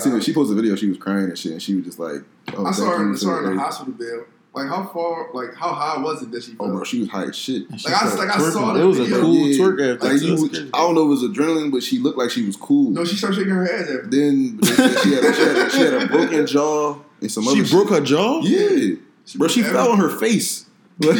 I seen it. She posted a video. She was crying and shit, and she was just like, oh, I saw her, I saw her in the everything. hospital bed. Like how far, like how high was it that she? Oh, fell? bro, she was high as shit. And Like, I- started like, I saw it. It was a cool Yeah. twerk after. Like you, That's was- crazy. I don't know if it was adrenaline, but she looked like she was cool. no, she started shaking her ass after. Then they said she had, a, she, had a, she had a broken jaw and some other She other. broke her jaw. shit. Yeah, bro, she fell on her face. Like,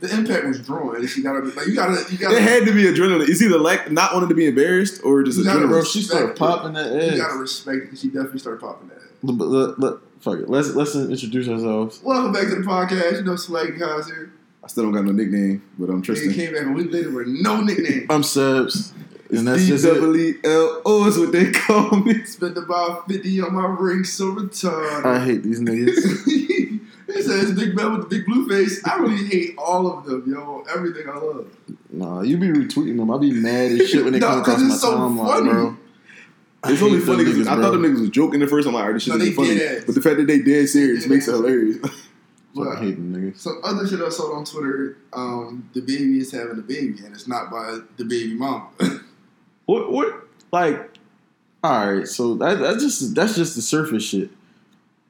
The impact was drawn, and she gotta like you gotta you gotta it had to be adrenaline. It's either like not wanting to be embarrassed or just You gotta adrenaline. Bro, she started popping that you gotta respect it. 'cause She definitely started popping that. But let- let- fuck it. Let's let's introduce ourselves. Welcome back to the podcast. You know, Swaggy Cos here. I still don't got no nickname, but I'm They Tristan. came back a week later with no nickname. I'm Sebs, and that's just it. D-double-E-L-O is what they call me. Spent about fifty on my ring, so retarded. I hate these niggas. he says Big Man with the big blue face. I really hate all of them, yo. Everything I love. Nah, you be retweeting them. I be mad as shit when they No, come across my so timeline, funny. bro. I It's only funny because I thought them niggas was joking at first. I'm like, alright, this shit No, isn't funny. dead ass. But the fact that they dead serious They makes it hilarious. Fucking But hate them niggas. some other shit I saw on Twitter, um, the baby is having a baby, and it's not by the baby mom. What what like? All right, so that that's just that's just the surface shit.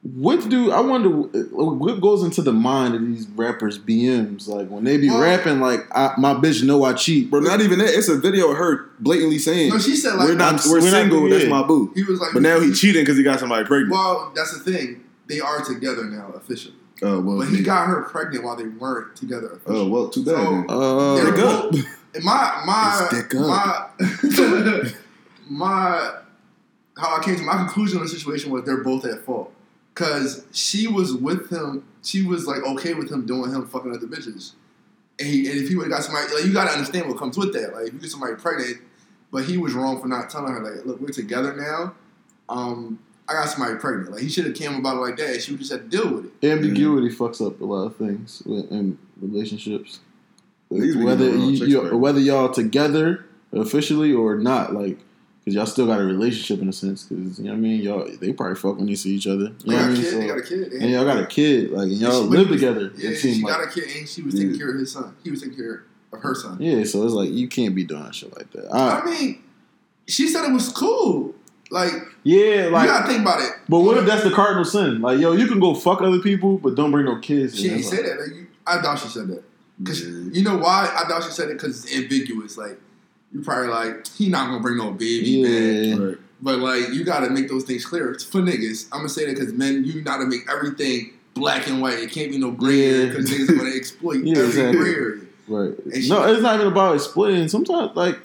What do I wonder? What goes into the mind of these rappers BMs? Like when they be Well- rapping, like I, my bitch know I cheat, Bro, not even that. It's a video of her blatantly saying, no, she said like "We're not, we're, we're not- single. yeah. That's my boo." he was like, But now he cheating because he got somebody pregnant. Well, that's the thing. They are together now officially, Oh well, but he got her pregnant while they weren't together. Officially. Oh well, too bad. So- then. Uh, They're Dick up. both- And my my It's up. my my how I came to my conclusion on the situation was they're both at fault because she was with him. She was like okay with him doing him fucking other bitches. And, he, and if he would have got somebody, like you got to understand what comes with that. Like if you get somebody pregnant, but he was wrong for not telling her like, look, we're together now. Um, I got somebody pregnant. Like he should have came about it like that. She would just have to deal with it. ambiguity fucks up a lot of things in relationships. Niggas Whether you, chicks, you whether y'all together officially or not, like because y'all still got a relationship in a sense. Because you know what I mean, y'all they probably fuck when they see each other. You know what I mean? So- They got a kid. and y'all got a kid, like, and y'all she- live was- together. Yeah, she got like, a kid and she was taking Yeah. care of his son. He was taking care of her son. yeah. So it's like you can't be doing shit like that. I I, mean, she said it was cool. Like, yeah, like you gotta think about it. but what if that's the cardinal sin? Like, yo, you can go fuck other people, but don't bring no kids. She didn't It's say like- that. Like, you, I doubt she said that. Cause Yeah. you know why? I doubt she said it because it's ambiguous. Like, you probably like he not gonna bring no baby Yeah. back. Right. But like, you gotta make those things clear. It's for niggas. I'm gonna say that because men, you gotta make everything black and white. It can't be no gray area Yeah. because niggas gonna exploit Yeah, every exactly. gray area. Right. And she- no, it's not even about exploiting. Sometimes, like,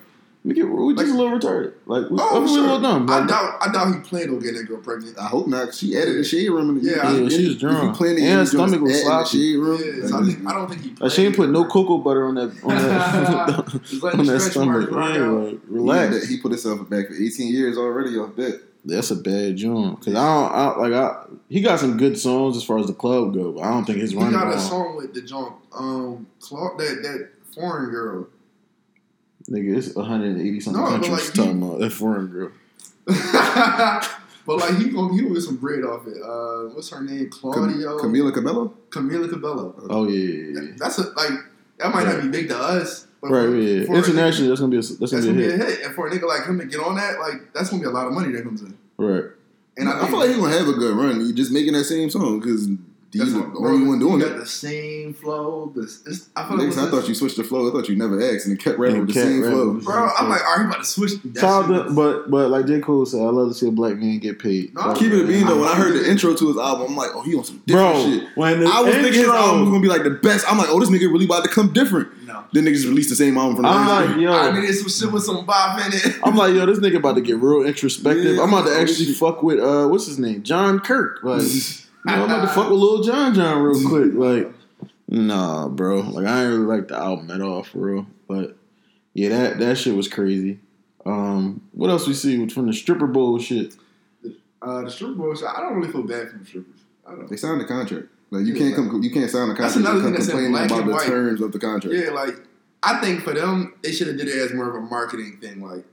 we get we just Like- a little retarded. Like, we, Oh, we sure. a little dumb. I doubt. I doubt he planned on getting that girl pregnant. I hope not. She added the shade room. In the, Yeah, Yeah, she was drunk. to And her stomach was sloppy. Shade room. Yeah, so I, think, I don't think he. like, she ain't put no cocoa butter on that on that, on that stomach. marks rock Yeah, like, Yeah, relax. that- he put himself back for 18 years already off that. That's a bad joint. Cause I don't I, like I. He got some good songs as far as the club go, but I don't think his He run. got a song with the junk, um, Clark, that that foreign girl. Nigga, it's 180 something No, countries like, he- talking about that foreign girl. but like he gonna he gonna get some bread off it. Uh, what's her name? Cam- Claudio. Camila Cabello? Camila Cabello. Oh yeah, yeah, yeah. That's a like that might not be big to us, but Right, for- yeah. for a Internationally, that's gonna be a, that's nigga, gonna be gonna a be a hit. hit. And for a nigga like him to get on that, like that's gonna be a lot of money that comes in. Right. And I, I, think feel like he's gonna have a good run. He just making that same song because he's that's the what- bro, only one doing you it. got the same flow. This, it's, I feel like Niggas, I thought you switched the flow. I thought you never asked and it kept rapping with the same flow. the Bro, I'm like, are you about to switch? That Child, shit but but like J Cole said, I love to see a black man get paid. No, Keep it a bean though. When I heard the intro to his album, I'm like, oh, he on some different Bro, shit. when I was thinking his album was gonna be like the best. I'm like, oh, this nigga really about to come different. no. Then niggas released the same album from the I'm last like, yo, I needed some shit with some bop in it. I'm like, yo, this nigga about to get real introspective. Yeah, I'm about to actually fuck with uh, what's his name, John Kirk. Like, you know, I'm about to fuck with Lil John John real quick. Like, nah, bro. Like, I ain't really like the album at all for real. But yeah, that that shit was crazy. Um, what else we see from the stripper bowl shit? Uh, the stripper boys, I don't really feel bad for the strippers. I don't. They signed the contract. Like you Yeah, can't come, you can't sign the That's another and thing come that's complaining about the white. terms of the contract. Yeah, like I think for them, they should have did it as more of a marketing thing. Like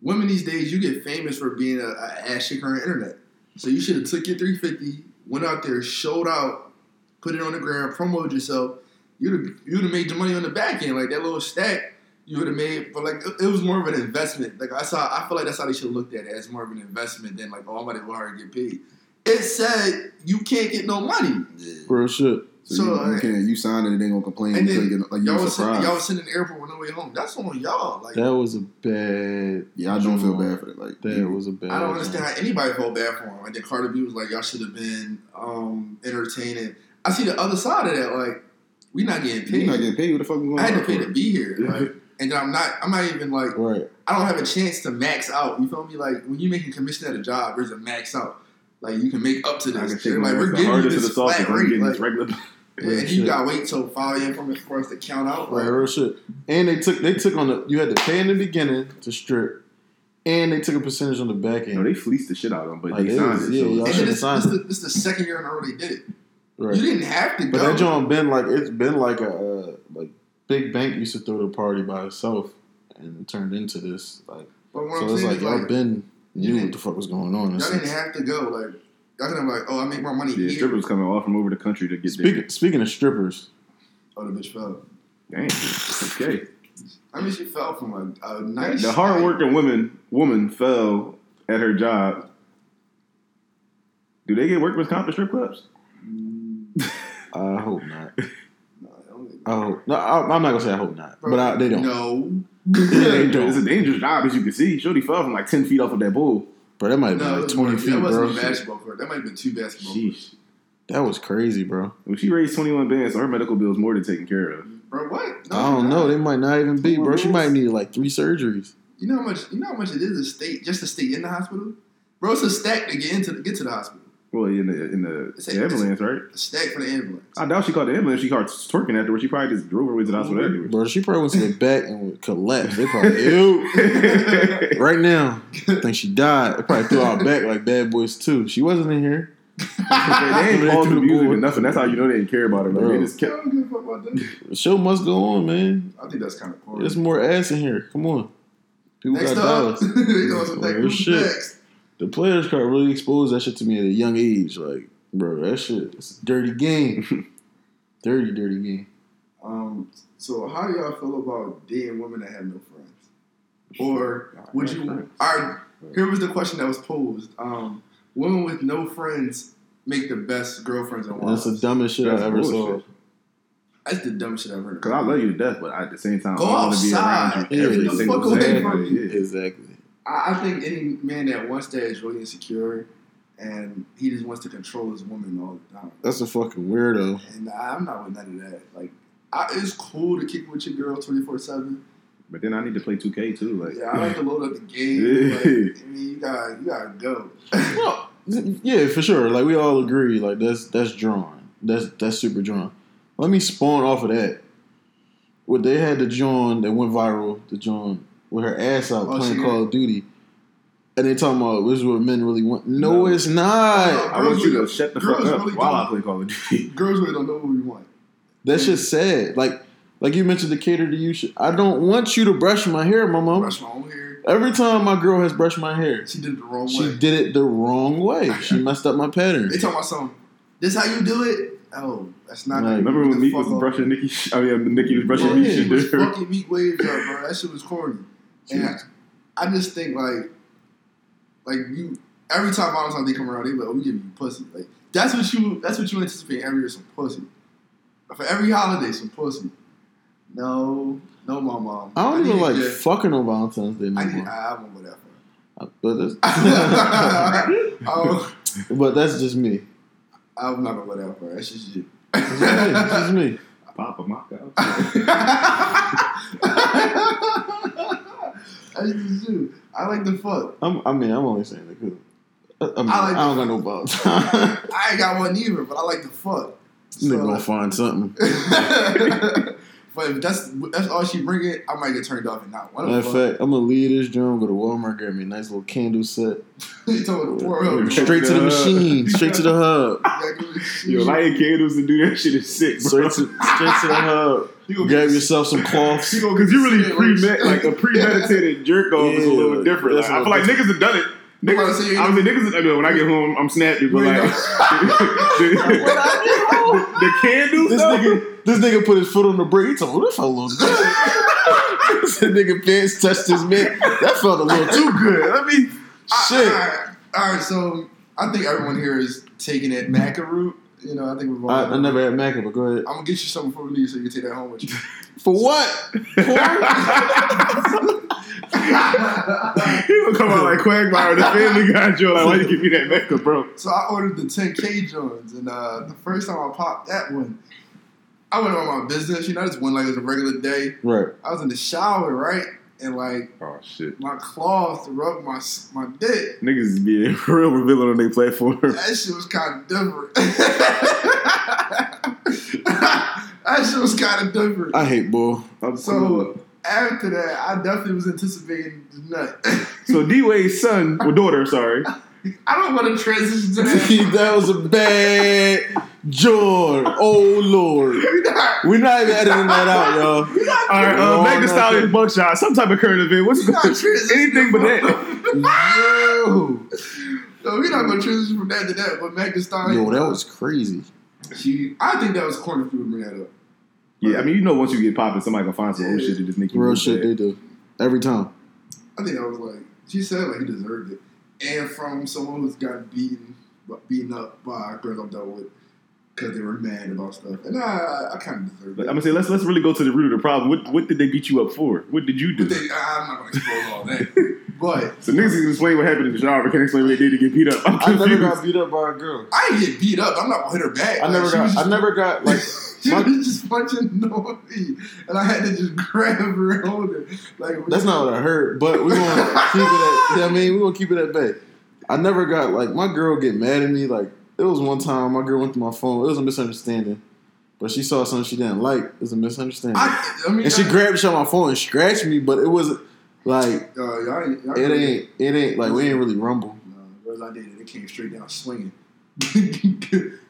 women these days, you get famous for being a, a ass shaker on the internet. So you should have took your 350, went out there, showed out, put it on the ground, promoted yourself. You'd have you'd have made your money on the back end, like that little stack. you would have made, but like it, was more of an investment. Like I saw, I feel like that's how they should have looked at it as more of an investment than like, oh, I'm about to go hard and get paid. It said you can't get no money, Real shit. So, So, you, you can't. You signed it, and they gonna complain and until then you get like you y'all were was sitting, surprised. y'all was sitting in the airport with no way home. That's on y'all. Like That was a bad. yeah, I don't feel bad for that. Like That was a bad. I don't understand how anybody felt bad for him. And then Cardi B was like, y'all should have been um, entertaining. I see the other side of that. Like we not getting you paid. not getting paid. What the fuck? we going I had to pay for? to be here. Like, and then I'm not. I'm not even like. Right. I don't have a chance to max out. You feel me? Like when you making commission at a job, there's a max out. Like you can make up to I this. take They're my like we're the giving you this flat rate. getting Like, this regular. and you shit. gotta wait till five a.m. from for us to count out. Right, real shit. And they took they took on the you had to pay in the beginning to strip, and they took a percentage on the back end. No, they fleeced the shit out of them, but Like, they signed it. yeah, so y'all should've this, signed this, it. the, this is the second year in a row they did it. right. You didn't have to But go. that joint been like it's been like a uh, like Big Bank used to throw the party by itself and it turned into this like but what so I'm it's saying like is y'all been you knew what the fuck was going on. y'all didn't have to go. Like y'all could have like, oh, I make more money yeah, here. strippers coming all from over the country to get Speaking there. speaking of strippers, Oh, the bitch fell. Damn. Okay. I mean, she fell from a, a nice. The hardworking woman woman fell at her job. Do they get workman's comp at strip clubs? Mm. I hope not. No, I don't think- I hope no. I, I'm not gonna say I hope not, but I, they don't. No. Yeah, they don't. It's a dangerous job, as you can see. Shorty fell from like ten feet off of that bull. Bro, that might have been like 20 feet, that bro. a basketball court. That might have been two basketball courts. That was crazy, bro. Well, she raised twenty one bands, so her medical bill is more than taken care of. Bro, what? No, I don't know. They might not even be, Come on, bro. She might need like three surgeries. You know how much? You know how much it is to stay just to stay in the hospital. Bro, it's a stack to get into the, get to the hospital. Well, in the in the, It's a- the ambulance, right? A stack for the ambulance. I doubt she called the ambulance. She called twerking afterwards. She probably just drove her way to the hospital afterwards. Bro, she probably went to the back and would collapse. They probably, ew. Right now, I think she died. They probably threw out back like Bad Boys too. She wasn't in here. they ain't They paused the the music or nothing. That's how you know they didn't care about her. Like, Bro. they just I kept. don't give a fuck about that. The show must go on, man. I think that's kind of corny. There's more ass in here. Come on. People Next got up, dollars. they know what Real who's shit. next. The players card really exposed that shit to me at a young age. Like, bro, that shit, it's a dirty game. dirty, dirty game. Um, so how do y'all feel about dating women that have no friends? Or would you? Are here was the question that was posed. Um, women with no friends make the best girlfriends and And That's the dumbest shit That's I ever saw. That's the dumbest shit I've heard. Because I love you to death, but at the same time, Go I want to be outside. around you every get single day. from Like, me. yeah. Exactly. I, think any man that wants that is really insecure, and he just wants to control his woman all the time. That's a fucking weirdo. And I'm not with none of that. Like, I, it's cool to kick with your girl 24 seven. But then I need to play 2K too. Like, Yeah, I like to load up the game. But, I mean, you got you gotta go. Well, yeah, for sure. Like we all agree, like that's that's drawn. That's that's super drawn. Let me spawn off of that. What they had the John that went viral, the John with her ass out Oh, playing Call of Duty. And they talking about this is what men really want. No, No. it's not. No. I want you to shut the fuck up girls really while I don't- play Call of Duty. Girls really don't know what we want. That's just sad. Like like you mentioned the cater to you shit. I don't want you to brush my hair, mama. Brush my own hair. Every time my girl has brushed my hair, She did it the wrong she way. She did it the wrong way. She messed up my pattern. They talking about something. This how you do it? Oh, that's not. Like, Remember when the Meek was off. brushing Nicki? I mean, uh, Nicki was brushing Yeah, Meek. She She was did. fucking Meek waves up, bro. That shit was corny. And I, I just think like, like you. Every time Valentine's Day come around, they be like, "Oh, we give you pussy." Like that's what you. That's what you anticipate every year, some pussy. For every holiday, some pussy. No, no, my mom. I don't need even like to- fucking on Valentine's Day no I need. more. I, I won't go that far. Uh, but that's, oh, but that's just me. I'm not gonna go that far. That's just you. It's just me. It's just me. Papa Maka. That's just you. I like the fuck. I'm, I mean, I'm only saying that because I, mean, I I, don't the- got no Valentine. I ain't got one either, but I like the fuck. Nigga gonna find something. but if that's that's all she bring it, I might get turned off and not one Matter of of them. fact, I'm gonna leave this joint, go to Walmart, get me a nice little candle set. He told the poor. Straight to the machine, straight to the hub. Yo, lighting candles and do that shit is sick, bro. Straight to, straight to the hub. He gonna Grab get- yourself some cloths. Because get you really sick, pre like a premeditated jerk off is a little bit different. that's Like, I a feel like niggas have done it. You wanna Niggas, I mean, niggas. I mean, when I get home, I'm snappy, but You like ain't the, the, the candles, This though, nigga, this nigga put his foot on the brake. He told me, "What if I look good?" That nigga pants touched his man. That felt a little too good. I mean, shit. All right, all right. So I think everyone here is taking it Maca route. You know, I think we've all. I, I never had Maca, but go ahead. I'm gonna get you something before we leave, so you can take that home with you. For what? He gonna come out like Quagmire, the Family Guy joke. Like, why you give me that makeup, bro? So I ordered the 10K Jones, and uh, the first time I popped that one, I went on my business. You know, I just went like it was a regular day. right. I was in the shower, right, and like Oh shit. my cloth rubbed my my dick. Niggas being real revealing on their platform. That shit was kind of different. that shit was kind of different. I hate bull. So after that, I definitely was anticipating the nut. so D Wade's son or daughter, sorry. I don't want to transition to that. that was a bad George. Oh Lord. We're not- We're not even editing that out, y'all. All right, No, uh, Meg Thee no, Stallion buckshot, some type of current event. What's we're anything but that? Yo. No, we're not gonna transition from that to that. But Meg Stallion, Yo, that was crazy. she. I think that was corny if you would bring that up. Yeah, I mean, you know, once you get popping, somebody gonna find some old Yeah. shit to just make you Real shit bad. they do. Every time. I think I was like, she said like he deserved it, and from someone who's got beaten, beaten up by girls I'm done with because they were mad about stuff, and I, I kind of deserved But it. I'm gonna say let's let's really go to the root of the problem. What what did they beat you up for? What did you do? They, I- I'm not gonna expose all that, but So niggas can explain what happened in the shower, but can't explain what they did to get beat up. I'm I confused. never got beat up by a girl. I didn't get beat up. I'm not gonna hit her back. I Like, never got I never got like She my- was just punching me, and I had to just grab her and hold her. Like That's not what I heard, but we gonna keep it at. I mean, we gonna keep it at bay. I never got like my girl get mad at me. Like it was one time my girl went through my phone. It was a misunderstanding, but she saw something she didn't like. It was a misunderstanding, I, I mean, and she I, grabbed shit on my phone and scratched me. But it was like Uh, y'all ain't, y'all it ain't it ain't like we ain't really rumble. No, girls I dated, it came straight down swinging.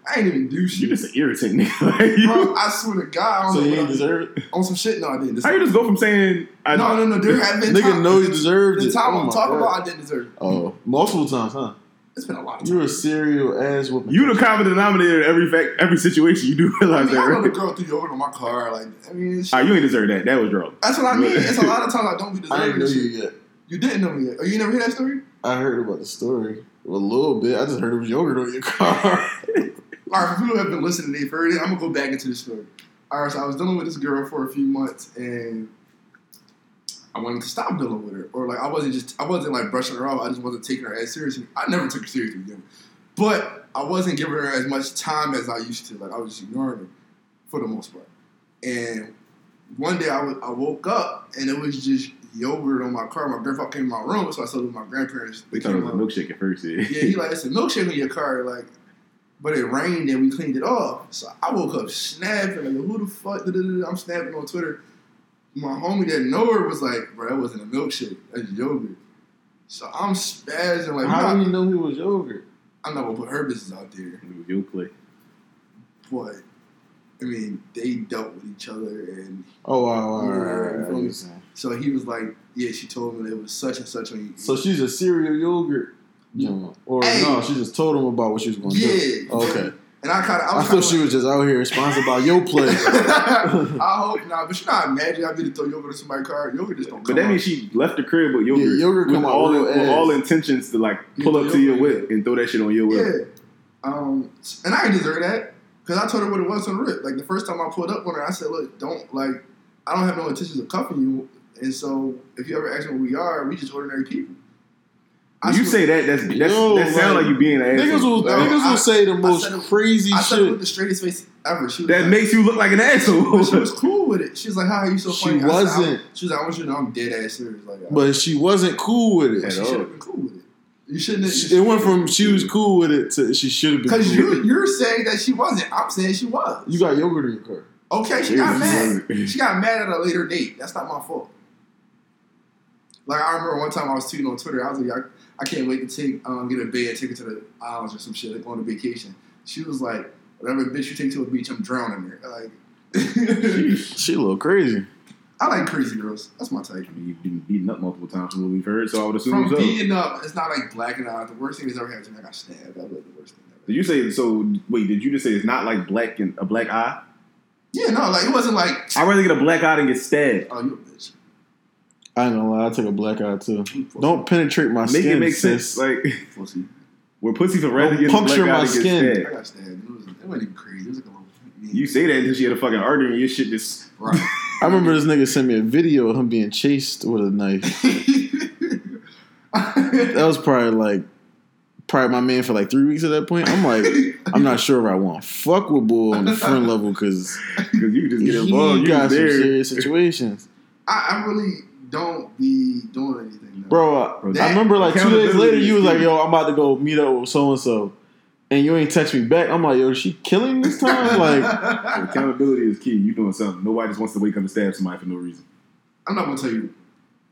I ain't even do shit. You shit. just an irritant nigga. Like, Bro, I swear to God, I don't So know you what ain't I- deserve it. on some shit. No, I didn't. How you just go from saying I no, no, no. There have been Nigga times- know you deserved The it. time Oh I'm talking about, I didn't deserve. it. Oh, multiple times, huh? It's been a lot of You're a serial ass whooping. you the common denominator in every fact every situation you do I realize mean, that, I know the girl threw you over on my car. Like, I mean, it's- Ah, you ain't deserve that. That was wrong. that's what I mean. It's a lot of times I don't be I deserving. didn't know you yet. You didn't know me yet. Oh, you never hear that story? I heard about the story a little bit. I just heard it was yogurt on your car. All right, for people who have been listening, they've heard it. I'm gonna go back into the story. All right, so I was dealing with this girl for a few months, and I wanted to stop dealing with her, or like I wasn't just I wasn't like brushing her off. I just wasn't taking her as seriously. I never took her seriously, again. but I wasn't giving her as much time as I used to. Like I was just ignoring her for the most part. And one day I wa- I woke up and it was just yogurt on my car. My grandfather came in my room, so I told my grandparents. They They thought it was a milkshake at first. Yeah. Yeah, he like it's a milkshake in your car, like. But it rained and we cleaned it off. So I woke up snapping, like, who the fuck? I'm snapping on Twitter. My homie that know her was like, bro, that wasn't a milkshake. That's yogurt. So I'm spazzing, like, How do you know he was yogurt? I'm not gonna put her business out there. Your play. But, I mean, they dealt with each other. And Oh wow, wow, right, right, right, you feel me? right. so he was like, yeah, she told me that it was such and such on you. So she's a cereal yogurt, joint. or Hey. no? She just told him about what she was going to do. Okay, And I kind of, I, I thought kinda she like- was just out here sponsored by Yoplait. I hope not, but you know how mad you gotta be to throw yogurt in somebody's car. Yogurt just don't come But that out. means she left the crib with yogurt, Yeah, yogurt with come out all real with all intentions to like pull Yeah, up to your yogurt, whip and throw that shit on your whip. Yeah. Um, and I deserve that because I told her what it was on the rip. Like the first time I pulled up on her, I said, "Look, don't like, I don't have no intentions of cuffing you. And so if you ever ask me what we are, we just ordinary people." I When you say that, that's, that's Yo, that sound like, like, you being an niggas asshole. will No, niggas I- will say the most said it- crazy I said it with the straightest face ever. She was that like, makes you look like an asshole. but she was cool with it. She was like, "How are you so funny?" I said, wasn't. "I'm-" she was like, "I want you to know I'm dead ass serious." Like, But she wasn't cool with it. At all. should have been cool with it. You shouldn't. have She- It went from she was cool with it to she should have been. Because Cool you it. you're saying that she wasn't. I'm saying she was. You got yogurt in your car. okay, she got mad. She got mad at a later date. That's not my fault. Like I remember one time I was tweeting on Twitter. I was like, I, I can't wait to take um, get a bed, take her to the islands or some shit, like on a vacation. She was like, whatever bitch you take to a beach, I'm drowning there. Like, She a little crazy. I like crazy girls. That's my type. I mean, you've been beaten up multiple times from what we've heard, so I would assume From so. beating up, it's not like blacking out. The worst thing that's ever happened to me, I got stabbed. That was the worst thing ever. Did you say so? Wait, did you just say it's not like black and a black eye? Yeah, no, like it wasn't like, I'd rather get a black eye than get stabbed. oh, you a bitch. I ain't gonna lie, I took a black eye too. Don't penetrate my Make skin. Make it make sis. sense. Like Pussy. we're pussy for rather Don't puncture black my guy to skin. I got stabbed. It, was, it wasn't even crazy. It was like a little. You say that until she had a fucking artery and your shit just. right. I remember this nigga sent me a video of him being chased with a knife. That was probably like probably my man for like three weeks at that point. I'm like, I'm not sure if I want to fuck with Bull on the friend level because Because you just get involved. You got was some serious situations, I, I really don't be doing anything. Now. bro. I, Bro, I remember like two days later, you was like, "Yo, I'm about to go meet up with so and so," and you ain't text me back. I'm like, "Yo, is she killing this time?" Like, Accountability is key. You doing something. Nobody just wants to wake up and stab somebody for no reason. I'm not gonna tell you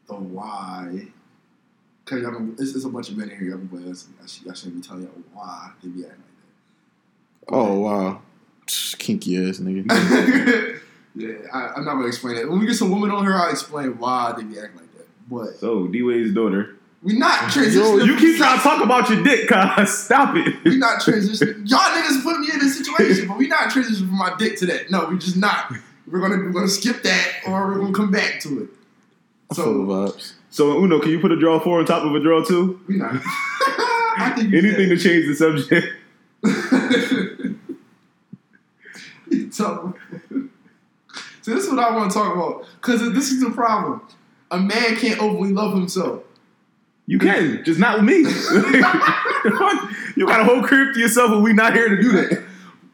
the why. Cause y'all gonna, it's, it's a bunch of men in here. Y'all gonna be I, should, I shouldn't be telling y'all why they be acting like that. oh wow, kinky ass nigga. like that. yeah, I, I'm not gonna explain it. When we get some women on here, I'll explain why they be acting like that. But So D Wade's daughter. we not transitioning. Yo, You keep trying to talk about your dick, cuz. Stop it. We not transitioning. Y'all niggas put me in this situation, but we not transitioning from my dick to that. No, we just not. We're gonna we're gonna skip that, or we're gonna come back to it. I feel the So. So Uno, can you put a draw four on top of a draw two? we not. I think you Anything to change the subject. so, so this is what I want to talk about because this is the problem. A man can't openly love himself. You can, just not with me. you got a whole crib to yourself, and we not here to do that.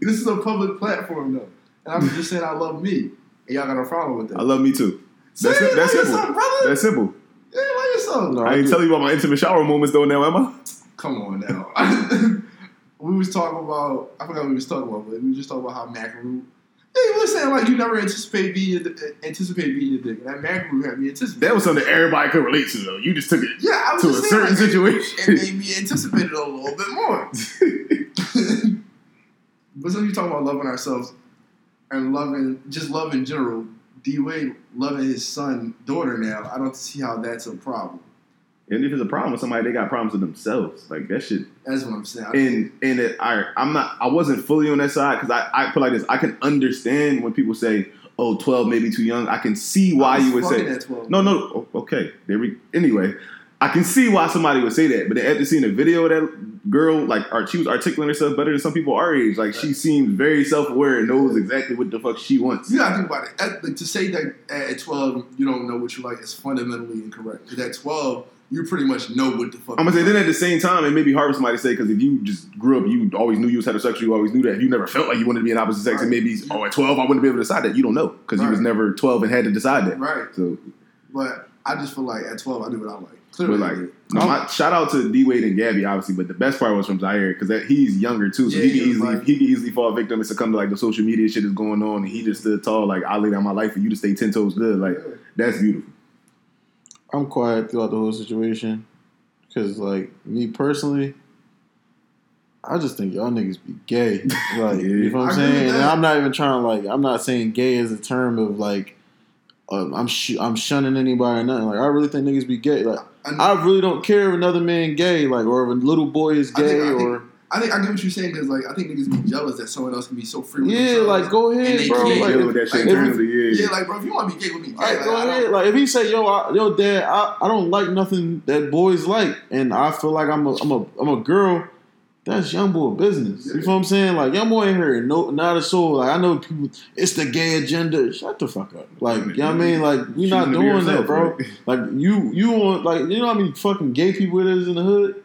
This is a public platform though, and I'm just saying I love me, and y'all got a problem with that. I love me too. That's, Say it, that's love simple. yourself, brother. That's simple. yeah, love yourself. No, I ain't do- telling you about my intimate shower moments though now, am I? Come on now. we was talking about I forgot what we was talking about, but we just talking about how Macaroon. You was saying like you never anticipate being uh, anticipate being your dick, and that Macaroon had me anticipate. That was something everybody could relate to though. You just took it yeah, I was to a certain like, situation. It made me anticipate it a little bit more. but since you talking about loving ourselves and loving just love in general, D Wade loving his son daughter now, I don't see how that's a problem. And if it's a problem with somebody, they got problems with themselves. Like that shit. That's what I'm saying. And and it, I I'm not I wasn't fully on that side because I I put like this. I can understand when people say, "Oh, 12 may be too young." I can see why you would say. at 12. No, no. Okay. There we. Anyway, I can see why somebody would say that. But then after seeing a video of that girl, like, art, she was articulating herself better than some people our age. Like, she seems very self aware and knows exactly what the fuck she wants. You gotta think about it. At, like, to say that at 12 you don't know what you like is fundamentally incorrect. Because at 12, you pretty much know what the fuck. I'm gonna say then at the same time, it may be hard for somebody to say because if you just grew up, you always knew you was heterosexual, you always knew that. If you never felt like you wanted to be an opposite sex, and maybe oh at 12 I wouldn't be able to decide that. You don't know because you was never 12 and had to decide that. Right. So, But I just feel like at 12, I knew what I like. but Clearly, like, no, my, shout out to D Wade and Gabby, obviously, but the best part was from Zaire because he's younger too, so Yeah, he can easily like- he can easily fall victim and succumb to like the social media shit is going on, and he just stood tall. Like I lay down my life for you to stay ten toes good. Like Yeah. that's beautiful. I'm quiet throughout the whole situation because, like, me personally, I just think y'all niggas be gay. Like, you know what I'm I saying? And. I'm not even trying to like. I'm not saying gay as a term of like. Um, I'm sh- I'm shunning anybody or nothing. Like, I really think niggas be gay. Like, And I really don't care if another man gay. Like, or if a little boy is I gay, I think- or I think I get what you're saying because like I think niggas be mm-hmm. jealous that someone else can be so free. With yeah, like go ahead, bro. Like, with that if- shit if- internally, yeah. yeah, like bro, if you want to be gay with me, right, like, go I ahead. Like if he say, "Yo, I, yo, dad, I, I don't like nothing that boys like," and I feel like I'm a I'm a I'm a girl, that's young boy business. You feel what I'm saying? Like young boy ain't heard no not a soul. Like I know people, it's the gay agenda. Shut the fuck up. Like you know what I mean? Like we not doing that, bro. like- Like you you want like you know how many fucking gay people it is in the hood,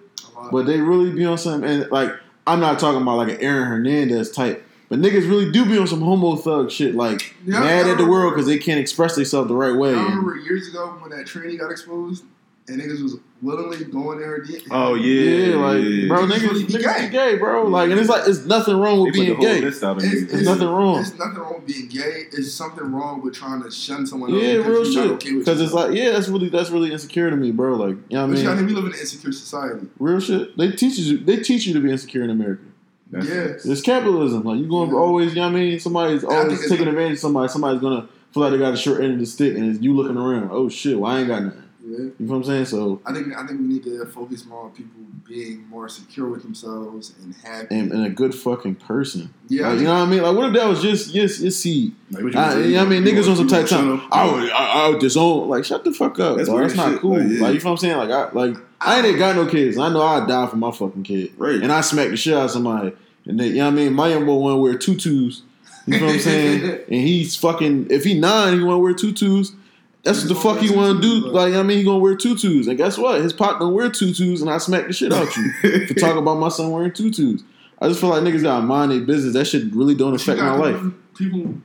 but they really be on some and like I'm not talking about like an Aaron Hernandez type. But niggas really do be on some homo thug shit, like mad at the world because they can't express themselves the right way. I remember years ago when that tranny got exposed and niggas was willingly going there. Oh yeah, Yeah, like yeah. bro, Niggas niggas, really be niggas gay. be gay, bro. Like, and it's like it's nothing wrong with put the being gay. list out of It's, niggas. it's- There's nothing wrong. There's nothing wrong with being gay. It's something wrong with trying to shun someone. Yeah, because real you're not shit. okay Because it's like, yeah, that's really that's really insecure to me, bro. Like, you know what I mean? you think we live in an insecure society. real shit. They teach you. They teach you to be insecure in America. That's- yeah. It's capitalism. Like you're going to Yeah. always, you know what I mean? Somebody's always taking like- advantage of somebody. Somebody's gonna feel like they got a short end of the stick, and it's you looking around. Oh shit, well I ain't got nothing. Yeah. You know what I'm saying? So I think I think we need to focus more on people being more secure with themselves and happy. and, and a good fucking person. yeah, Like, you know what I mean? Like what if that was just yes, yes, see. Like, what you I, you know what I mean? You Niggas on some you tight gonna time. shut I up? would, I, I would disown. Like, shut the fuck up. That's dog. That's not shit. cool. Like, Like, you know what I'm saying? Like, I like I ah. ain't got no kids. I know I'd die for my fucking kid. Right. And I smack the shit out of somebody. And then, you know what I mean? My young boy want to wear tutus. You know what I'm saying? and he's fucking. If he nine, he want to wear tutus. That's what the fuck he want to do. bro. Like, I mean, he gonna wear tutus. And guess what? His pop gonna wear tutus, and I smack the shit out you for talking about my son wearing tutus. I just feel like niggas gotta mind their business. That shit really don't affect my life. people-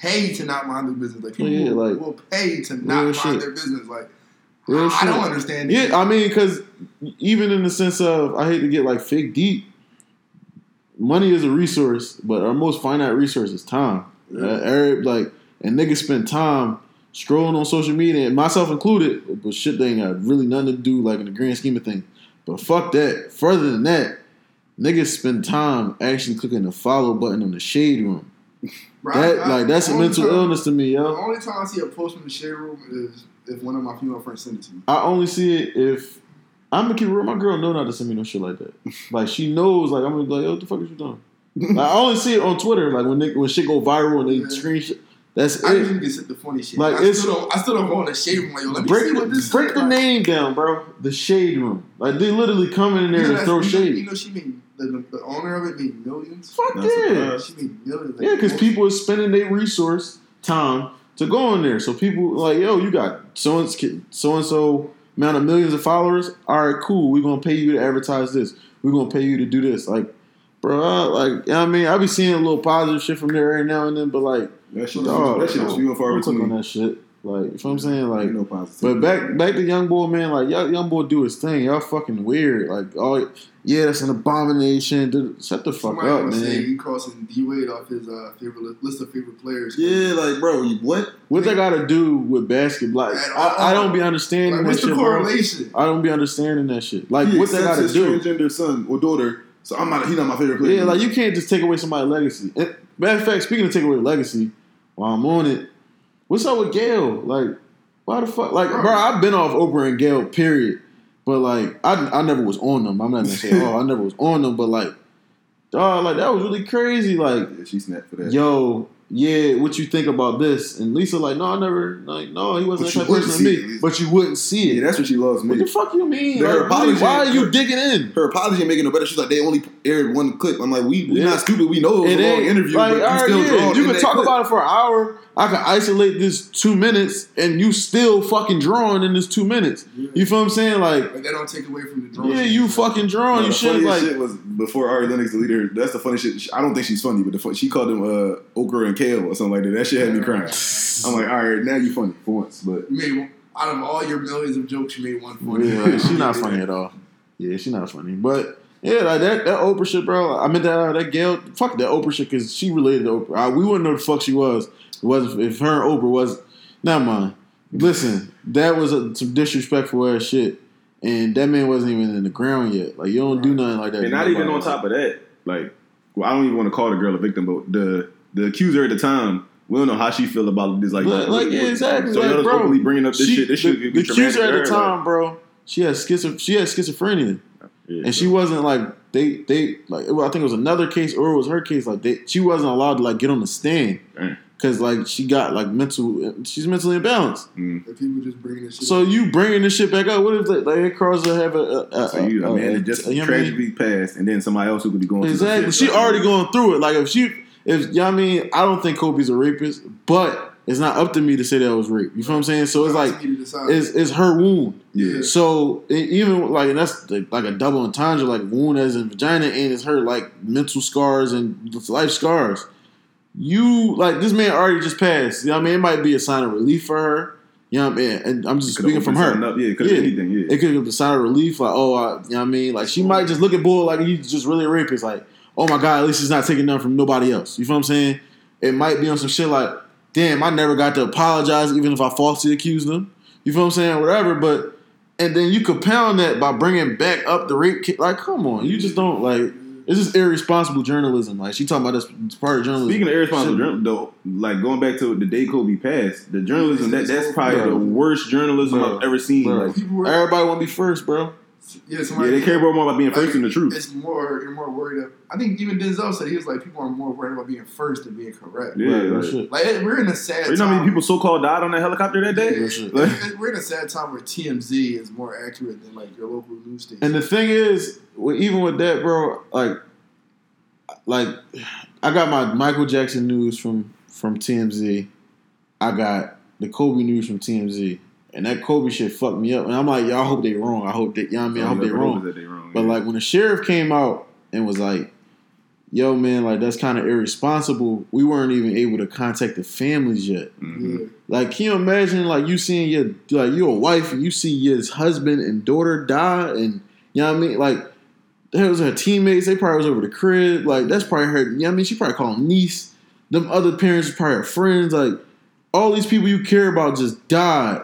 pay to not mind their business. Like people Yeah, will, like, will pay to not mind shit. their business. Like Real I, shit. Don't understand. Yeah, I mean, because even in the sense of, I hate to get like fake deep. Money is a resource, but our most finite resource is time. Uh, every- like, and niggas spend time scrolling on social media, and myself included, but shit they ain't got really nothing to do, like in the grand scheme of things. But fuck that. Further than that, niggas spend time actually clicking the follow button on the shade room. That I- I- like that's a mental time- illness to me, yo. The only time I see a post from the shade room is if one of my female friends send it to me. I only see it if I'm gonna keep real. My girl know not to send me no shit like that. Like she knows, like I'm gonna be like, "Yo, what the fuck is you doing?" Like, I only see it on Twitter, like when they, when shit go viral and they Yeah. screenshot. That's I it. usually get sent the funny shit. Like, I it's- still don't. I still don't go in the shade room. Like, yo, let me break see what the, this break is. the Like, name down, bro. The shade room. Like they literally come in you there know to throw you know- shade. You know, she made the, the, the owner of it made millions. Fuck Not yeah. surprised. She made millions. Like, Yeah, because people are spending their resource time to go in there. So people like, yo, you got so and so and so amount of millions of followers. All right, cool. We're gonna pay you to advertise this. We're gonna pay you to do this. Like, bro, I- like, you know what I mean, I be seeing a little positive shit from there every now and then, but like, That shit, dog, that shit is few and far don't on between. that shit. Like, you know what I'm saying? Like, no but back back to young boy, man. Like y'all, young boy do his thing. Y'all fucking weird. Like, oh yeah, that's an abomination. Dude, Shut the fuck Somebody up, man. he crossing D Wade off his uh, favorite list of favorite players. yeah, like bro, you, what? What they got to do with basketball? Like, I, I don't be understanding Like, that what's the shit, bro. correlation? I don't be understanding that shit. Like, he what they got to do? transgender son or daughter, so I'm not. He not my favorite player. Yeah, like you can't just take away somebody's legacy. And, matter of fact, speaking of taking away legacy, while I'm on it, what's up with Gayle? Like, why the fuck? Like, bro, I've been off Oprah and Gayle, period. But like, I, I never was on them. I'm not gonna say, oh, I never was on them. But like, dog, like that was really crazy. Like, Yeah, she snapped for that. yo, yeah, what you think about this? And Lisa, like, no, I never, like, no, he wasn't But that type person to me. it. But you wouldn't see it. Yeah, that's what she loves me. what the fuck you mean? Her Like, really, apology- why are you her- digging in? Her apology ain't making no better. She's like, they only aired one clip. I'm like, we we Yeah. not stupid. We know it was It a long ain't interview, like, but you still yeah, You can talk clip. about it for an hour. I can isolate this two minutes, and you still fucking drawing in this two minutes. You feel what I'm saying? Like, Like, that don't take away from the drawing. yeah, you fucking drawing. No, you the should funniest like. shit was before Ari Lennox deleted her. That's the funny shit. I don't think she's funny, but the fun, she called him uh, Okra and Kale or something like that. That shit had me crying. I'm like, all right, now you funny for once, but You made one, out of all your millions of jokes, you made one funny. Yeah, Right? she's not funny at all. Yeah, she's not funny. But yeah, like that that Oprah shit, bro. I mean that uh, that Gayle. Fuck that Oprah shit because she related to Oprah. Uh, we wouldn't know the fuck she was. It wasn't if her and Oprah was. not mine. Listen, that was a, some disrespectful ass shit, and that man wasn't even in the ground yet. Like you don't do nothing like that. and to not even on top of that, like, well, I don't even want to call the girl a victim, but the the accuser at the time, we don't know how she feel about this. Like, Like, like, yeah, exactly. So like, y'all just bro, openly bringing up this she- shit. This the, shit could the be traumatic accuser at the her, time, bro. She had schizo, She had schizophrenia. yeah, and she wasn't like they they like well, I think it was another case or it was her case like they she wasn't allowed to like get on the stand Dang. Because like she got like mental she's mentally imbalanced. Mm. If people just bringing this shit. So you bringing this shit back up? What if like, like Carl's have a, a, a, So you, I a- mean, a- it just you know mean? tragically passed, and then somebody else who could be going through some exactly. shit. She already going through it. Like if she if you know what I mean I don't think Kobe's a rapist, but it's not up to me to say that was rape. You feel what I'm saying? So it's like me to decide. it's it's her wound. Yeah, So e- even like and that's like like a double entendre, like wound as in vagina, and it's her like mental scars and life scars. You like this man already just passed. You know what I mean? It might be a sign of relief for her. You know what I mean? And I'm just speaking from her. Up. Yeah, it could Yeah. have anything. Yeah, It could be a sign of relief, like, oh, I, you know what I mean? Like she might just look at Bull like he's just really a rapist, like, oh my god, at least he's not taking nothing from nobody else. You feel what I'm saying? It might be on some shit like, damn, I never got to apologize even if I falsely accused them. You feel what I'm saying? Whatever, but and then you compound that by bringing back up the rape kit. Like, come on, you just don't like. It's just irresponsible journalism. Like she talking about this it's part of journalism. Speaking of irresponsible journalism, though, like going back to the day Kobe passed, the journalism that that's probably Bro. the worst journalism Bro. I've ever seen. Bro. Like, were, Everybody want to be first, bro. Yeah, yeah, they care more about being first Like, than the truth. It's more you're more worried. Of, I think even Denzel said he was like people are more worried about being first than being correct. Yeah, Right, real like- shit. Like we're in a sad. You know how time. many people so called died on that helicopter that day? Real shit. Like, We're in a sad time where TMZ is more accurate than like your local news station. And the thing is, even with that, bro, like, like, I got my Michael Jackson news from from TMZ. I got the Kobe news from TMZ, and that Kobe shit fucked me up. And I'm like, y'all hope they wrong. I hope that, you know what I mean? I hope they wrong. That they wrong. But yeah. like when the sheriff came out and was like, "Yo, man, like that's kind of irresponsible." We weren't even able to contact the families yet. Mhm. Like, can you imagine like you seeing your like your wife and you see your husband and daughter die, and you know what I mean? Like, that was her teammates. They probably was over the crib. Like, that's probably her. You know what I mean? She probably called them niece. Them other parents probably her friends. Like, all these people you care about just died,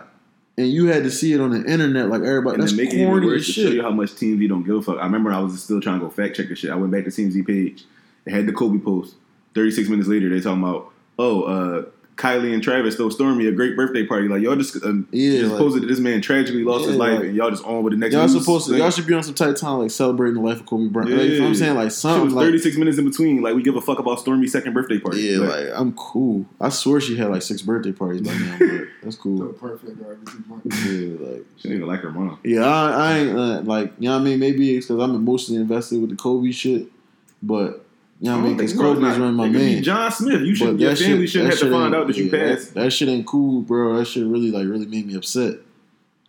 and you had to see it on the internet. Like everybody, And that's it even corny worse as to show you how much TMZ don't give a fuck. I remember I was still trying to go fact check the shit. I went back to TMZ page. They had the Kobe post. 36 minutes later, they talking about, oh, uh, Kylie and Travis throw Stormi a great birthday party. Like y'all just um, Yeah, just like- posted that this man tragically lost his life, like- and y'all just on with the next. Y'all news supposed to. thing. Y'all should be on some tight time, like celebrating the life of Kobe Bryant. Yeah. Like, you know what I'm saying, like Shit something was like 36 minutes in between. Like we give a fuck about Stormi's second birthday party. Yeah, like I'm cool. I swear she had like six birthday parties by now, but that's So cool. perfect. Or every two months. Yeah, like she didn't even like her mom. yeah, I, I ain't uh, like you know what I mean. Maybe it's because I'm emotionally invested with the Kobe shit, but you know what I mean. Because Kobe's running my it could be man. John Smith. You should. But Your that family shit- shouldn't have to find out that you yeah, that- passed. That, shit ain't cool, bro. That shit really like really made me upset.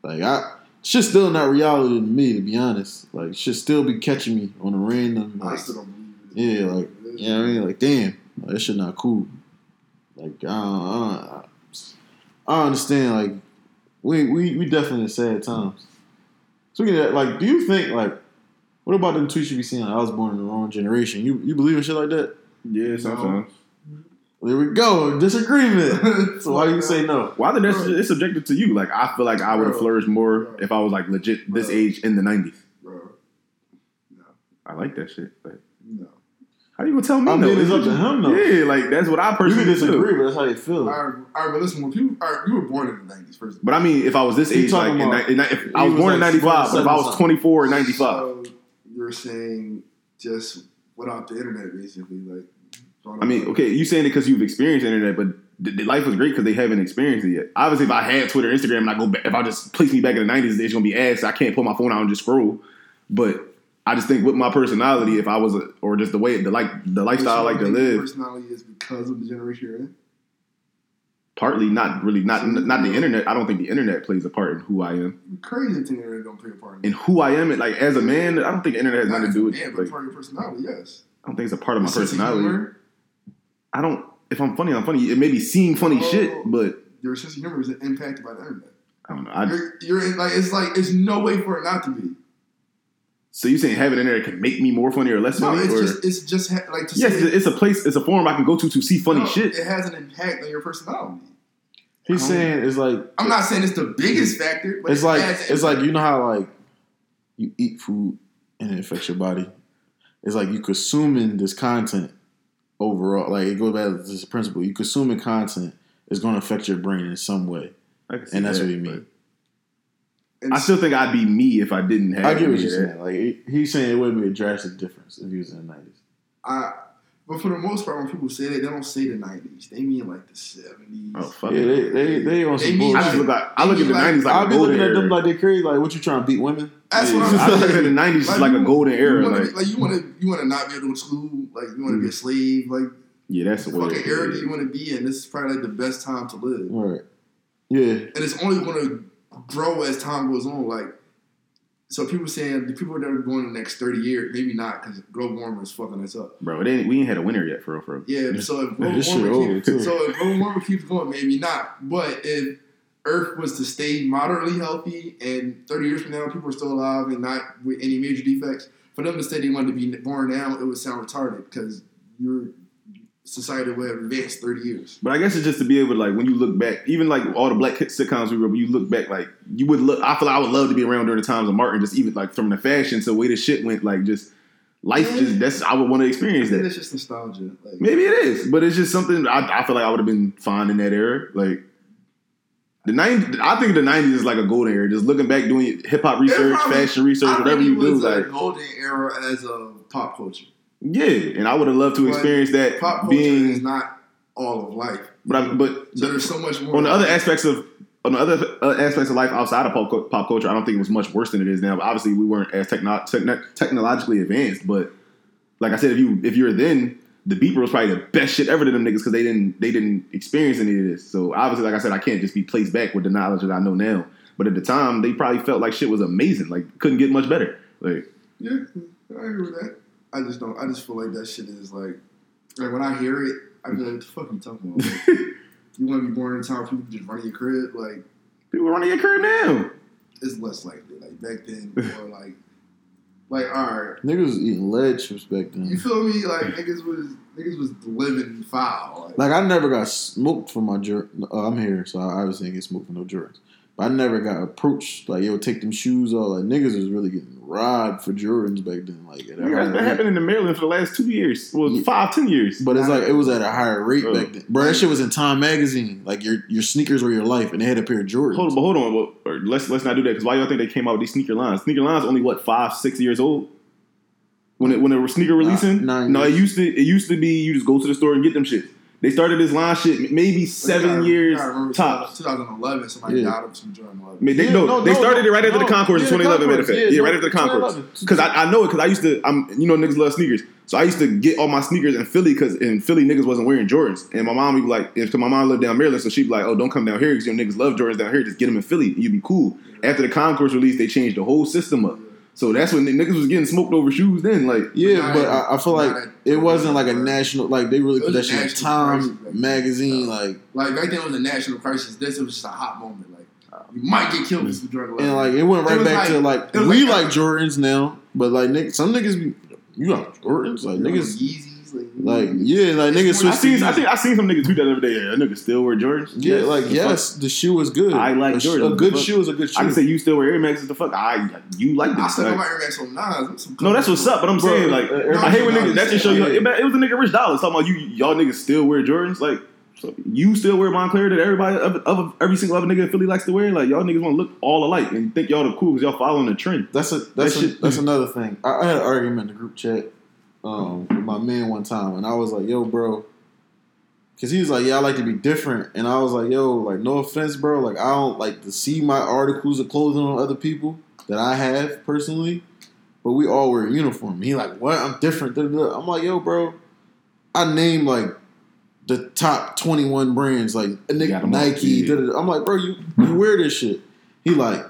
Like I, shit's still not reality to me, to be honest. Like shit still be catching me on a random. I Like, still don't believe it. Yeah, like you know what I mean? Like, damn, like, that shit not cool. Like, I don't, I, don't, I understand. Like, we we we definitely in sad times. So, like, do you think like, what about them tweets you be seeing? Like, I was born in the wrong generation. You you believe in shit like that? Yeah, sometimes. Oh. There we go, disagreement. so why do you say no? Well, I think that's it's subjective to you. Like I feel like I would have flourished more Bro. if I was like legit this Bro. age in the nineties. Bro, no. I like that shit. Like, no. how you gonna tell me? I no? mean, it's up to him, though. Yeah, like that's what I personally can disagree, feel. but that's how you feel. All right, all right, but listen, when people, all right, you were born in the nineties, first. But I mean, if I was this You age, like talking in, in, if I was was born in ninety five, but if I was twenty four or ninety five, So saying just without the internet, basically, like. I mean, okay, you saying it because you've experienced internet, but the, the life was great because they haven't experienced it yet. Obviously, if I had Twitter, Instagram, and I go back, if I just place me back in the nineties, it's gonna be ass. I can't pull my phone out and just scroll. But I just think with my personality, if I was a, or just the way the like the lifestyle I like to live, Personality is because of the generation you're in. Partly not really not not the internet. I don't think the internet plays a part in who I am. Crazy to the internet don't play a part in who I am, like as a man, I don't think the internet has nothing to do with. Yeah, but Like, part of your personality, yes. I don't think it's a part of my of personality. I don't. If I'm funny, I'm funny. It may be seeing funny Oh. shit, but Your sense of humor is impacted by the internet. I don't know. I, You're, you're in, like it's like it's no way for it not to be. so you saying having internet can make me more funny or less No, funny? it's or? just it's just ha- like to Yes, say it's a place, it's a forum I can go to to see funny no, shit. It has an impact on your personality. He's saying it's like I'm not saying it's the biggest factor, but it's it like has an it's like you know how like you eat food and it affects your body. It's like you consuming this content overall. Like it goes back to this principle. You consuming content is going to affect your brain in some way, I can see and that's that, what he but mean. And I still think I'd be me if I didn't have. I get what you're saying. Like he's saying it would be a drastic difference if he was in the nineties. I, but for the most part, when people say that, they don't say the '90s. They mean like the '70s. Oh fuck! Yeah, they they they on some mean I bullshit. just look like I look at the nineties like I'll a be golden looking at them like they're crazy. Like what you trying to beat women? That's Yeah, what I'm I look at the nineties just like a golden era. Wanna, Like like you want to, you want to not be able to go to school. Like you want to be a mm. slave. Like yeah, that's the the way. fucking era that you want to be in. This is probably like the best time to live, Right. Yeah. and it's only going to grow as time goes on. Like so, people saying the people that are going in the next thirty years, maybe not because global warming is fucking us up. Bro, it ain't, we ain't had a winter yet for real, for real. Yeah, so if global warming keeps, so if global warming keeps going, maybe not. But if Earth was to stay moderately healthy, and 30 years from now people are still alive and not with any major defects, for them to say they wanted to be born now, it would sound retarded because your society would have advanced 30 years. But I guess it's just to be able to like when you look back, even like all the black sitcoms we were, when you look back, like you would look. I feel like I would love to be around during the times of Martin, just even like from the fashion to the way the shit went, like just life just that's I would want to experience that. it's just nostalgia. Like, Maybe it is, but it's just something I, I feel like I would have been fine in that era. Like the 90s, I think the nineties is like a golden era. Just looking back, doing hip hop research, probably- fashion research, I whatever you do, like golden era as a pop culture. Yeah. And I would have loved to But experience that Pop culture being, is not all of life. but I, but So there's so much more. on the other aspects of on the other uh, aspects of life outside of pop, pop culture, I don't think it was much worse than it is now. But obviously, we weren't as techno- techno- technologically advanced. But like I said, if you if you're then, the beeper was probably the best shit ever to them niggas because they didn't they didn't experience any of this. So obviously, like I said, I can't just be placed back with the knowledge that I know now. But at the time, they probably felt like shit was amazing. Like couldn't get much better. Like Yeah, I agree with that. I just don't. I just feel like that shit is like, like when I hear it, I be like, "What the fuck are you talking about?" Like, you want to be born in a time where people just running your crib? Like, people running your crib now. it's less likely. Like back then, or like, like all right, Niggas was eating lead chips back then. you feel me? Like niggas was niggas was living foul. Like, Like I never got smoked for my jur. Uh, I'm here, so I obviously ain't get smoked for no Jordans. But I never got approached like yo, take them shoes off. Like niggas was really getting robbed for Jordans back then. Like at a Nigga, higher That's been happening in Maryland for the last two years. Well, Yeah. five, ten years. But it's like it was at a higher rate Oh. back then, bro. That shit was in Time magazine. Like your your sneakers were your life, and they had a pair of Jordans. Hold on, but hold on. Well, let's let's not do that because why y'all think they came out with these sneaker lines? Sneaker lines only what five, six years old when it when a sneaker releasing. nine no, it used to it used to be you just go to the store and get them shit. They started this line shit maybe seven I years remember tops. 2011. Somebody Yeah. died of some Jordan 11. I mean, they, Yeah, no, no, they no, started it right after no. the Concord in 2011. Matter of Concord. fact, Yeah, yeah, right after the Concord. Because I, I know it because I used to. I'm you know niggas love sneakers, so I used to get all my sneakers in Philly because in Philly niggas wasn't wearing Jordans, and my mom would be like, if my mom lived down Maryland, so she'd be like, oh don't come down here because your niggas love Jordans down here, just get them in Philly, and you'd be cool. After the Concord release, they changed the whole system up. So that's when the niggas was getting smoked over shoes. Then like Yeah, Not but I, I feel like not at- it wasn't like a national. Like they really It put that shit in national crisis Time magazine. Yeah. Like Like back then, it was a national crisis. This was just a hot moment. Like you might get killed for some Jordan 11. and like it went right was back to like- like it was we like- like Jordans now, but like niggas, some niggas be you got Jordans like You know, niggas Yeezys, like, yeah like niggas I I switch. seen I I seen some niggas tweet that the other day. Yeah, that nigga still wear Jordans. Yeah, Yes, like the yes, the shoe is good. I like a, Jordans, A good shoe is a good shoe. I can say you still wear Air Maxes. The fuck I you like I still Like- my Air Max on Nas. No, that's what's up. But I'm Bro, saying, like, uh, I hate when niggas. That just show you. It, it was a nigga Rich Dollars talking about you. Y'all niggas still wear Jordans. Like, so you still wear Moncler that everybody, of, of, every single other nigga in Philly likes to wear. Like, y'all niggas want to look all alike and think y'all the cool because y'all following the trend. That's a that's That a, that's another thing. I, I had an argument in the group chat um, with my man one time, and I was like, "Yo, bro," because he was like, "Yeah, I like to be different," and I was like, "Yo, like, no offense, bro. Like, I don't like to see my articles of clothing on other people that I have personally, but we all wear a uniform." He like, "What? I'm different." da, da, da." I'm like, "Yo, bro, I named like." The top twenty one brands like a Got nigga 'em all, Nike. I'm like, bro, you you wear this shit. He like,